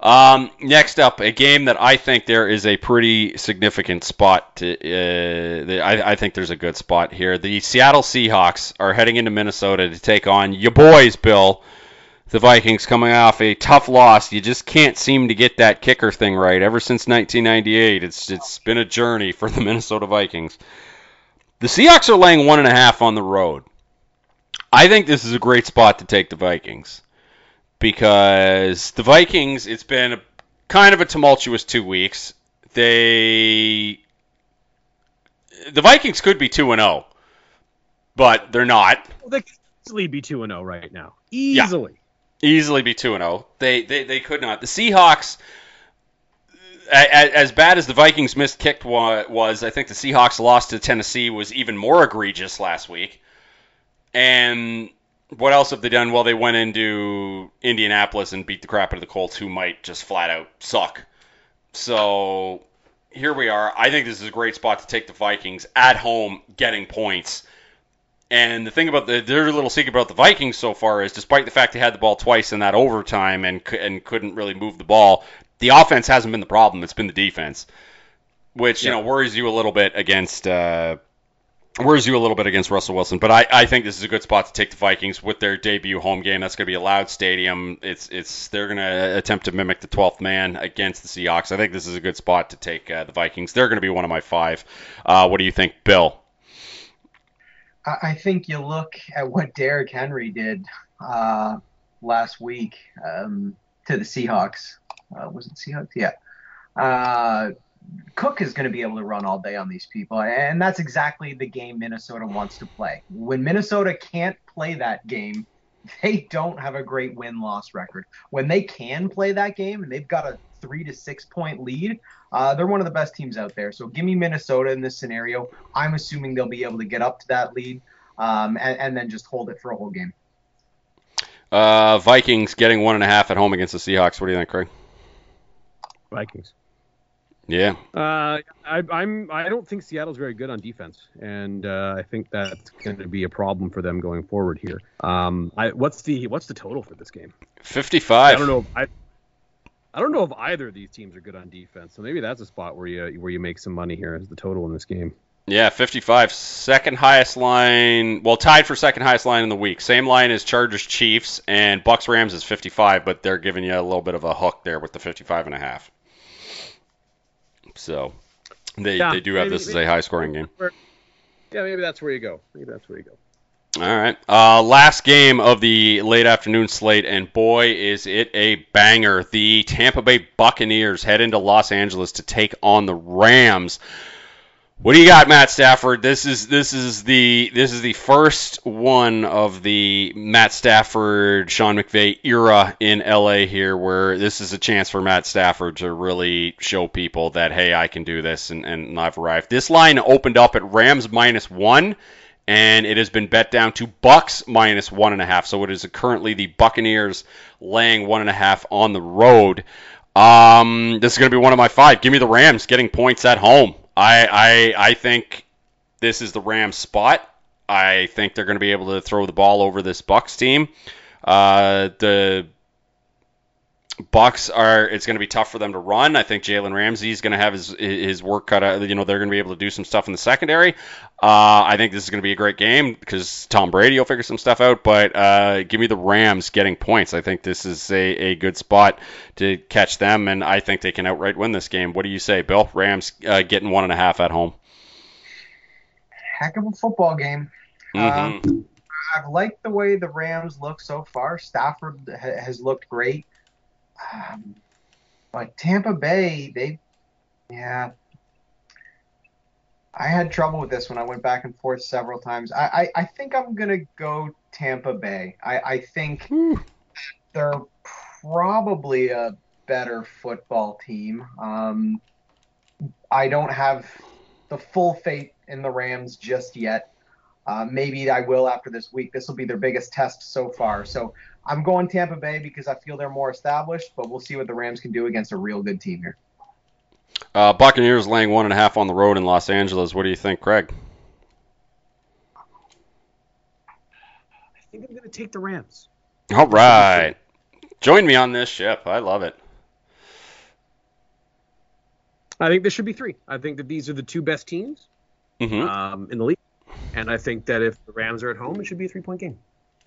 Um, next up, a game that I think there is a pretty significant spot. To, uh, I, I, think there's a good spot here. The Seattle Seahawks are heading into Minnesota to take on your boys, Bill. The Vikings coming off a tough loss. You just can't seem to get that kicker thing right. Ever since 1998, it's it's been a journey for the Minnesota Vikings. The Seahawks are laying one and a half on the road. I think this is a great spot to take the Vikings because the Vikings, it's been a, kind of a tumultuous two weeks. They the Vikings could be two and zero, oh, but they're not.
Well, they could easily be two and zero oh right now. Easily.
Yeah, easily be two and zero. They, they they could not. The Seahawks. As bad as the Vikings missed kick was, I think the Seahawks lost to Tennessee was even more egregious last week. And what else have they done? Well, they went into Indianapolis and beat the crap out of the Colts, who might just flat out suck. So here we are. I think this is a great spot to take the Vikings at home, getting points. And the thing about the their little secret about the Vikings so far is, despite the fact they had the ball twice in that overtime and and couldn't really move the ball, the offense hasn't been the problem. It's been the defense, which you know worries you a little bit against. Uh, worries you a little bit against Russell Wilson, but I, I think this is a good spot to take the Vikings with their debut home game. That's going to be a loud stadium. It's it's they're going to attempt to mimic the 12th man against the Seahawks. I think this is a good spot to take uh, the Vikings. They're going to be one of my five. Uh, what do you think, Bill?
I think you look at what Derrick Henry did uh, last week um, to the Seahawks. Uh, was it Seahawks? Yeah. Cook is going to be able to run all day on these people, and that's exactly the game Minnesota wants to play. When Minnesota can't play that game, they don't have a great win loss record. When they can play that game and they've got a three to six point lead, uh, they're one of the best teams out there. So give me Minnesota in this scenario. I'm assuming they'll be able to get up to that lead um, and, and then just hold it for a whole game.
Uh, Vikings getting one and a half at home against the Seahawks. What do you think, Craig?
Vikings.
Yeah.
Uh, I, I'm. I don't think Seattle's very good on defense, and uh, I think that's going to be a problem for them going forward here. Um, I, what's the what's the total for this game?
55.
I don't know. If I I don't know if either of these teams are good on defense, so maybe that's a spot where you where you make some money here as the total in this game.
Yeah, 55. Second highest line. Well, tied for second highest line in the week. Same line as Chargers Chiefs and Bucks Rams is 55, but they're giving you a little bit of a hook there with the 55 and a half. So they,
Yeah,
they do have
maybe-
this as a high scoring game.
Yeah, maybe that's where you go. Maybe that's where you go.
All right. Uh, last game of the late afternoon slate, and boy, is it a banger. The Tampa Bay Buccaneers head into Los Angeles to take on the Rams. What do you got, Matt Stafford? This is this is the this is the first one of the Matt Stafford, Sean McVay era in LA here, where this is a chance for Matt Stafford to really show people that hey, I can do this, and, and I've arrived. This line opened up at Rams minus one and it has been bet down to Bucks minus one and a half. So it is currently the Buccaneers laying one and a half on the road. Um, this is going to be one of my five. Give me the Rams getting points at home. I I I think this is the Rams spot. I think they're going to be able to throw the ball over this Bucks team. Uh, the Bucks are. It's going to be tough for them to run. I think Jalen Ramsey is going to have his his work cut out. You know, they're going to be able to do some stuff in the secondary. Uh, I think this is going to be a great game because Tom Brady will figure some stuff out. But uh, give me the Rams getting points. I think this is a, a good spot to catch them, and I think they can outright win this game. What do you say, Bill? Rams uh, getting one and a half at home.
Heck of a football game.
Mhm.
Um, I've liked the way the Rams look so far. Stafford ha- has looked great. Um, but Tampa Bay, they, yeah. I had trouble with this when I went back and forth several times. I, I, I think I'm going to go Tampa Bay. I, I think
Whew.
they're probably a better football team. Um, I don't have the full faith in the Rams just yet. Uh, maybe I will after this week. This will be their biggest test so far. So I'm going Tampa Bay because I feel they're more established, but we'll see what the Rams can do against a real good team here.
Uh, Buccaneers laying one and a half on the road in Los Angeles. What do you think, Craig?
I think I'm going to take the Rams.
All right. Join me on this ship. I love it.
I think there should be three. I think that these are the two best teams
hmm
um, in the league, and I think that if the Rams are at home, it should be a three-point game.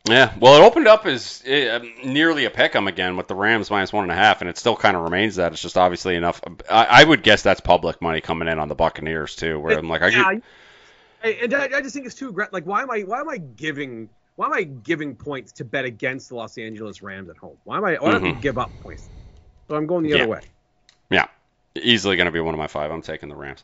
Yeah. Well, it opened up as uh, nearly a pick 'em again with the Rams minus one and a half, and it still kind of remains that. It's just obviously enough. I, I would guess that's public money coming in on the Buccaneers too, where I'm like, I
yeah,
get,
I, I, just think it's too aggressive. Like, why am I? Why am I giving? Why am I giving points to bet against the Los Angeles Rams at home? Why am I? Why don't I
Mhm.
give up points? So I'm going the
Yeah.
other way.
Yeah, easily going to be one of my five. I'm taking the Rams.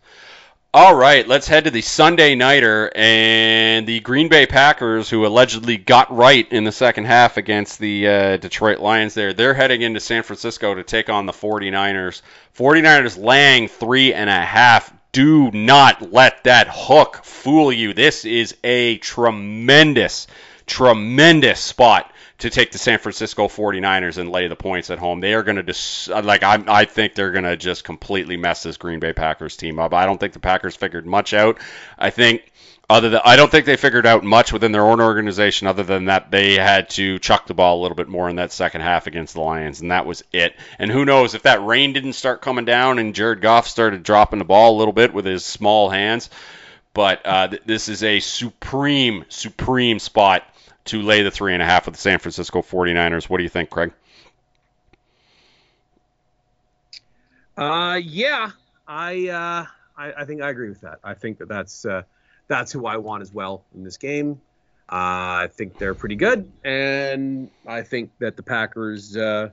All right, let's head to the Sunday nighter and the Green Bay Packers, who allegedly got right in the second half against the uh, Detroit Lions. There, they're heading into San Francisco to take on the 49ers. 49ers laying three and a half. Do not let that hook fool you. This is a tremendous, tremendous spot to take the San Francisco 49ers and lay the points at home. They are going to just like I I think they're going to just completely mess this Green Bay Packers team up. I don't think the Packers figured much out. I think other than I don't think they figured out much within their own organization other than that they had to chuck the ball a little bit more in that second half against the Lions and that was it. And who knows if that rain didn't start coming down and Jared Goff started dropping the ball a little bit with his small hands. But uh, th- this is a supreme, supreme spot to lay the three and a half with the San Francisco 49ers. What do you think, Craig?
Uh, yeah, I, uh, I, I think I agree with that. I think that that's uh, that's who I want as well in this game. Uh, I think they're pretty good, and I think that the Packers, uh,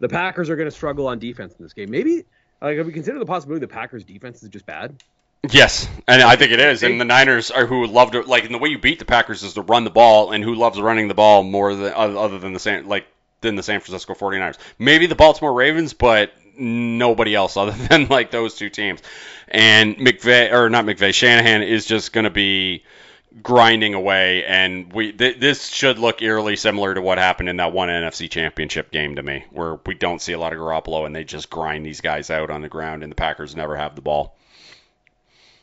the Packers are going to struggle on defense in this game. Maybe, like, if we consider the possibility the Packers' defense is just bad.
Yes, and I think it is. And the Niners are who love to like, and the way you beat the Packers is to run the ball, and who loves running the ball more than other than the San like than the San Francisco 49ers. Maybe the Baltimore Ravens, but nobody else other than like those two teams. And McVay or not McVay, Shanahan is just going to be grinding away, and we th- this should look eerily similar to what happened in that one NFC Championship game to me, where we don't see a lot of Garoppolo and they just grind these guys out on the ground, and the Packers never have the ball.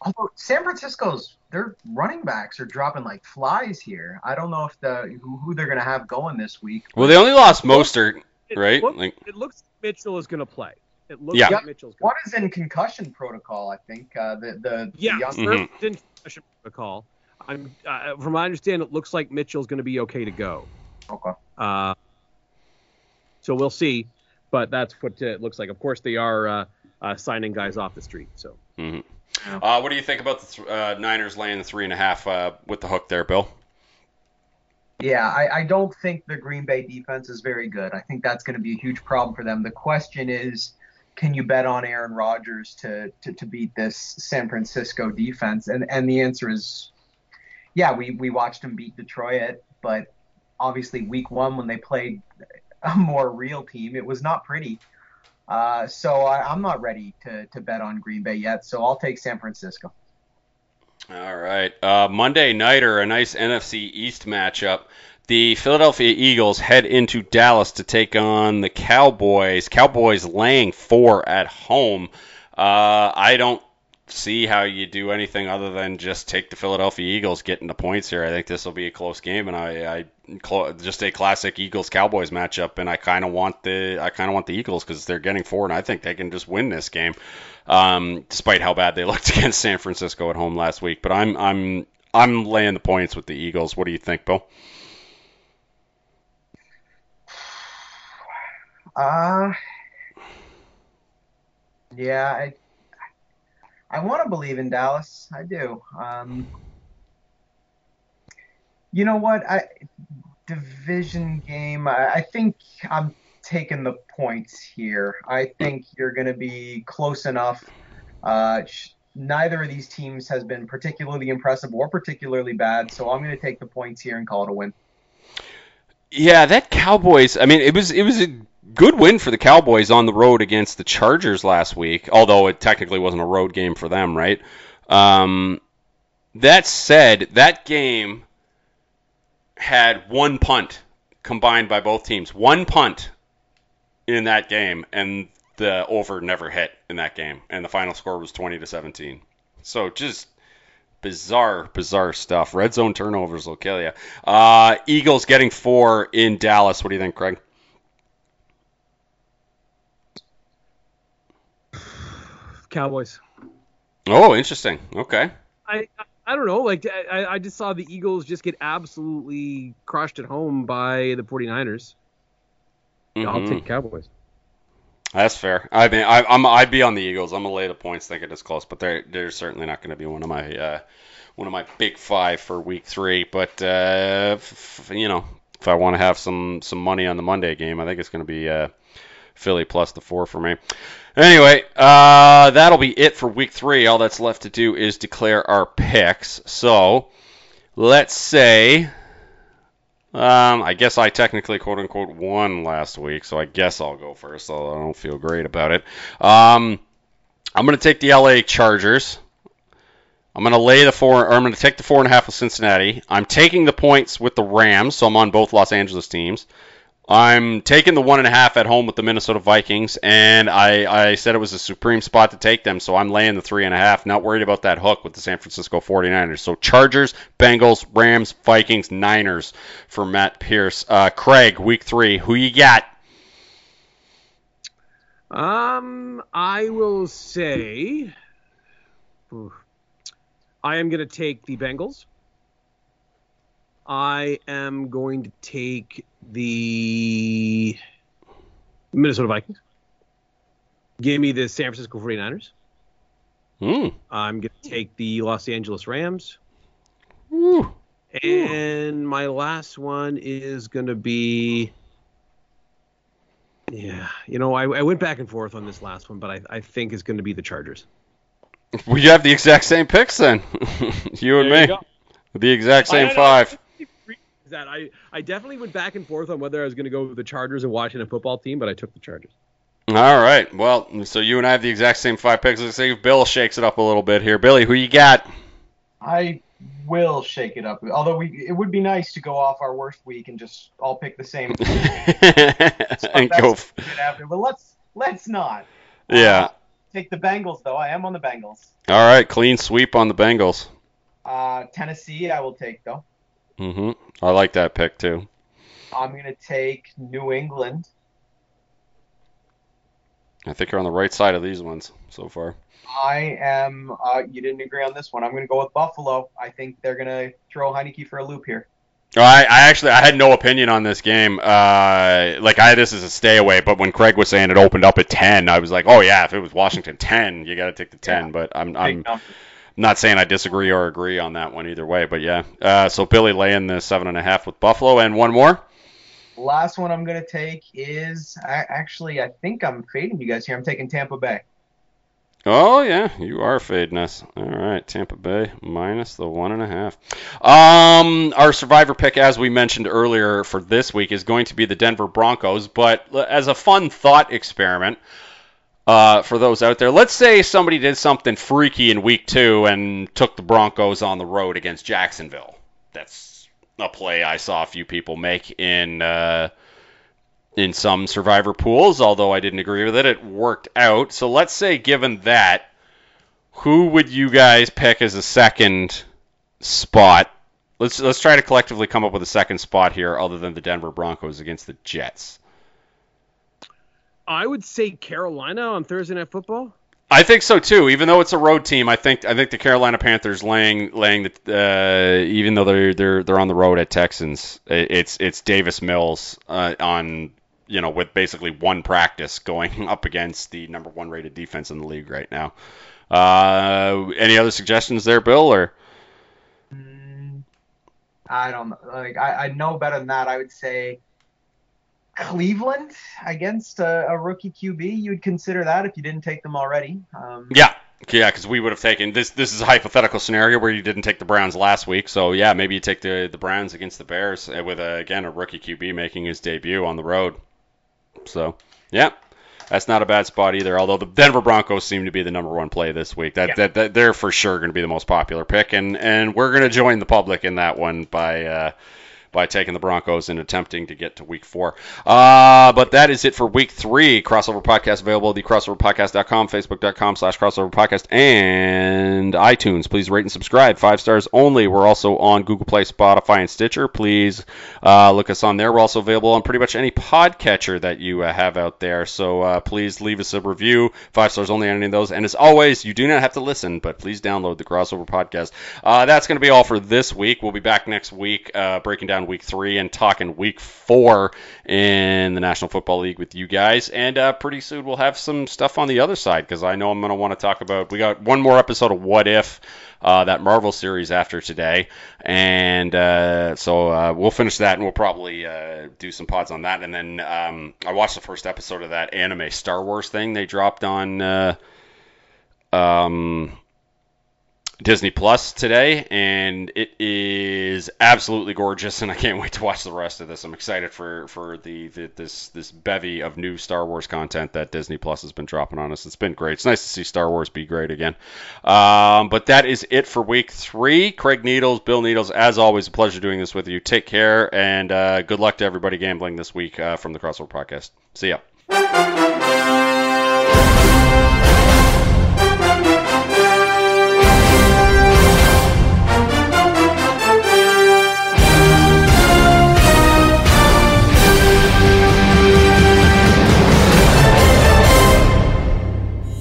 Although San Francisco's their running backs are dropping like flies here. I don't know if the who, who they're going to have going this week.
Well, they only lost Mostert, right?
It looks,
like,
it looks Mitchell is going to play. It looks
Yeah.
like Mitchell's going
One is in concussion protocol, I think. Uh, the the
Yeah,
the young-
Mhm.
first didn't I should recall. I'm uh, from my understanding, it looks like Mitchell's going to be okay to go.
Okay.
Uh, so we'll see, but that's what it looks like. Of course, they are uh, uh, signing guys off the street. So
mhm. Uh, what do you think about the th- uh, Niners laying the three and a half uh, with the hook there, Bill?
Yeah, I, I don't think the Green Bay defense is very good. I think that's going to be a huge problem for them. The question is, can you bet on Aaron Rodgers to, to, to beat this San Francisco defense? And and the answer is, yeah, we, we watched him beat Detroit, but obviously week one when they played a more real team, it was not pretty. Uh, so I, I'm not ready to, to bet on Green Bay yet. So I'll take San Francisco.
All right. Uh, Monday nighter, a nice NFC East matchup. The Philadelphia Eagles head into Dallas to take on the Cowboys. Cowboys laying four at home. Uh, I don't see how you do anything other than just take the Philadelphia Eagles getting the points here. I think this will be a close game, and I, I just a classic Eagles Cowboys matchup. And I kind of want the I kind of want the Eagles because they're getting four, and I think they can just win this game, um, despite how bad they looked against San Francisco at home last week. But I'm I'm I'm laying the points with the Eagles. What do you think, Bill?
Uh yeah, I I want to believe in Dallas. I do. Um, you know what? I division game. I, I think I'm taking the points here. I think you're going to be close enough. Uh, sh- neither of these teams has been particularly impressive or particularly bad, so I'm going to take the points here and call it a win.
Yeah, that Cowboys. I mean, it was it was a good win for the Cowboys on the road against the Chargers last week. Although it technically wasn't a road game for them, right? Um, that said, that game had one punt combined by both teams. One punt in that game, and the over never hit in that game, and the final score was 20 to 17. So just bizarre, bizarre stuff. Red zone turnovers will kill you. Uh, Eagles getting four in Dallas. What do you think, Craig?
Cowboys.
Oh, interesting. Okay.
I I don't know. Like I, I just saw the Eagles just get absolutely crushed at home by the 49ers. I'll
Mhm.
take Cowboys.
That's fair. I mean, I, I'm I'd be on the Eagles. I'm gonna lay the points, thinking it's close, but they're they're certainly not going to be one of my uh, one of my big five for week three. But uh, f- f- you know, if I want to have some some money on the Monday game, I think it's going to be uh, Philly plus the four for me. Anyway, uh, that'll be it for week three. All that's left to do is declare our picks. So let's say um, I guess I technically quote unquote won last week, so I guess I'll go first, although I don't feel great about it. Um, I'm going to take the LA Chargers. I'm going to lay the four, I'm going to take the four and a half with Cincinnati. I'm taking the points with the Rams, so I'm on both Los Angeles teams. I'm taking the one and a half at home with the Minnesota Vikings, and I, I said it was a supreme spot to take them, so I'm laying the three and a half. Not worried about that hook with the San Francisco 49ers. So Chargers, Bengals, Rams, Vikings, Niners for Matt Pierce. Uh, Craig, week three, who you got?
Um, I will say, I am going to take the Bengals. I am going to take the Minnesota Vikings. Give me the San Francisco 49ers.
Mm.
I'm going to take the Los Angeles Rams.
Ooh.
And my last one is going to be. Yeah, you know, I, I, went back and forth on this last one, but I, I think it's going to be the Chargers.
We have the exact same picks then. you and
There
me.
you
The exact same
I- I-
five.
That I, I definitely went back and forth on whether I was going to go with the Chargers and Washington football team, but I took the Chargers.
All right. Well, so you and I have the exact same five picks. Let's see if Bill shakes it up a little bit here. Billy, who you got?
I will shake it up. Although we, it would be nice to go off our worst week and just all pick the same.
and go. f-
after, but let's let's not.
Yeah.
Uh, take the Bengals though. I am on the Bengals.
All right. Clean sweep on the Bengals.
Uh, Tennessee, I will take though.
Hmm I like that pick too.
I'm gonna take New England.
I think you're on the right side of these ones so far.
I am. Uh, you didn't agree on this one. I'm going to go with Buffalo. I think they're going to throw Heinicke for a loop here.
I, I actually I had no opinion on this game. Uh, like I this is a stay away, but when Craig was saying it opened up at ten, I was like, oh yeah, if it was Washington ten, you got to take the ten.
Yeah.
But I'm I'm
number.
Not saying I disagree or agree on that one either way. But yeah, uh, so Billy laying the seven and a half with Buffalo, and one more.
Last one I'm going to take is I, actually I think I'm fading you guys here. I'm taking Tampa Bay.
Oh yeah, you are fading us. All right, Tampa Bay minus the one and a half. Um, our survivor pick, as we mentioned earlier for this week, is going to be the Denver Broncos. But as a fun thought experiment, uh, for those out there, let's say somebody did something freaky in week two and took the Broncos on the road against Jacksonville. That's a play I saw a few people make in. Uh, in some survivor pools, although I didn't agree with it. It worked out. So let's say, given that, who would you guys pick as a second spot? Let's let's try to collectively come up with a second spot here, other than the Denver Broncos against the Jets.
I would say Carolina on Thursday Night Football.
I think so too. Even though it's a road team, I think I think the Carolina Panthers laying laying the uh, even though they're they're they're on the road at Texans, it's it's Davis Mills uh, on you know with basically one practice going up against the number one rated defense in the league right now. Uh, any other suggestions there, Bill? Or
Mm, I don't know. Like I, I know better than that. I would say Cleveland against a, a rookie QB. You'd consider that if you didn't take them already. Um,
yeah, yeah, because we would have taken this. This is a hypothetical scenario where you didn't take the Browns last week, so yeah, maybe you take the the Browns against the Bears uh, with a, again a rookie QB making his debut on the road. So yeah, that's not a bad spot either. Although the Denver Broncos seem to be the number one play this week. That
Yeah.
that, that they're for sure going to be the most popular pick, and and we're going to join the public in that one by. Uh, by taking the Broncos and attempting to get to week four. Uh, but that is it for week three. Crossover Podcast available at thecrossoverpodcast.com, facebook.com slash crossover podcast, and iTunes. Please rate and subscribe. Five stars only. We're also on Google Play, Spotify, and Stitcher. Please uh, look us on there. We're also available on pretty much any podcatcher that you uh, have out there. So uh, please leave us a review. Five stars only on any of those. And as always, you do not have to listen, but please download the Crossover Podcast. Uh, that's going to be all for this week. We'll be back next week uh, breaking down week three and talking week four in the National Football League with you guys. And uh, pretty soon we'll have some stuff on the other side because I know I'm going to want to talk about. We got one more episode of What If. Uh, that Marvel series after today, and uh, so uh, we'll finish that, and we'll probably uh, do some pods on that. And then um, I watched the first episode of that anime Star Wars thing they dropped on uh, um, Disney Plus today, and it is absolutely gorgeous, and I can't wait to watch the rest of this. I'm excited for for the, the this this bevy of new Star Wars content that Disney Plus has been dropping on us. It's been great. It's nice to see Star Wars be great again. Um, but that is it for week three. Craig Needles, Bill Needles, as always, a pleasure doing this with you. Take care, and uh, good luck to everybody gambling this week uh, from the Crossover Podcast. See ya.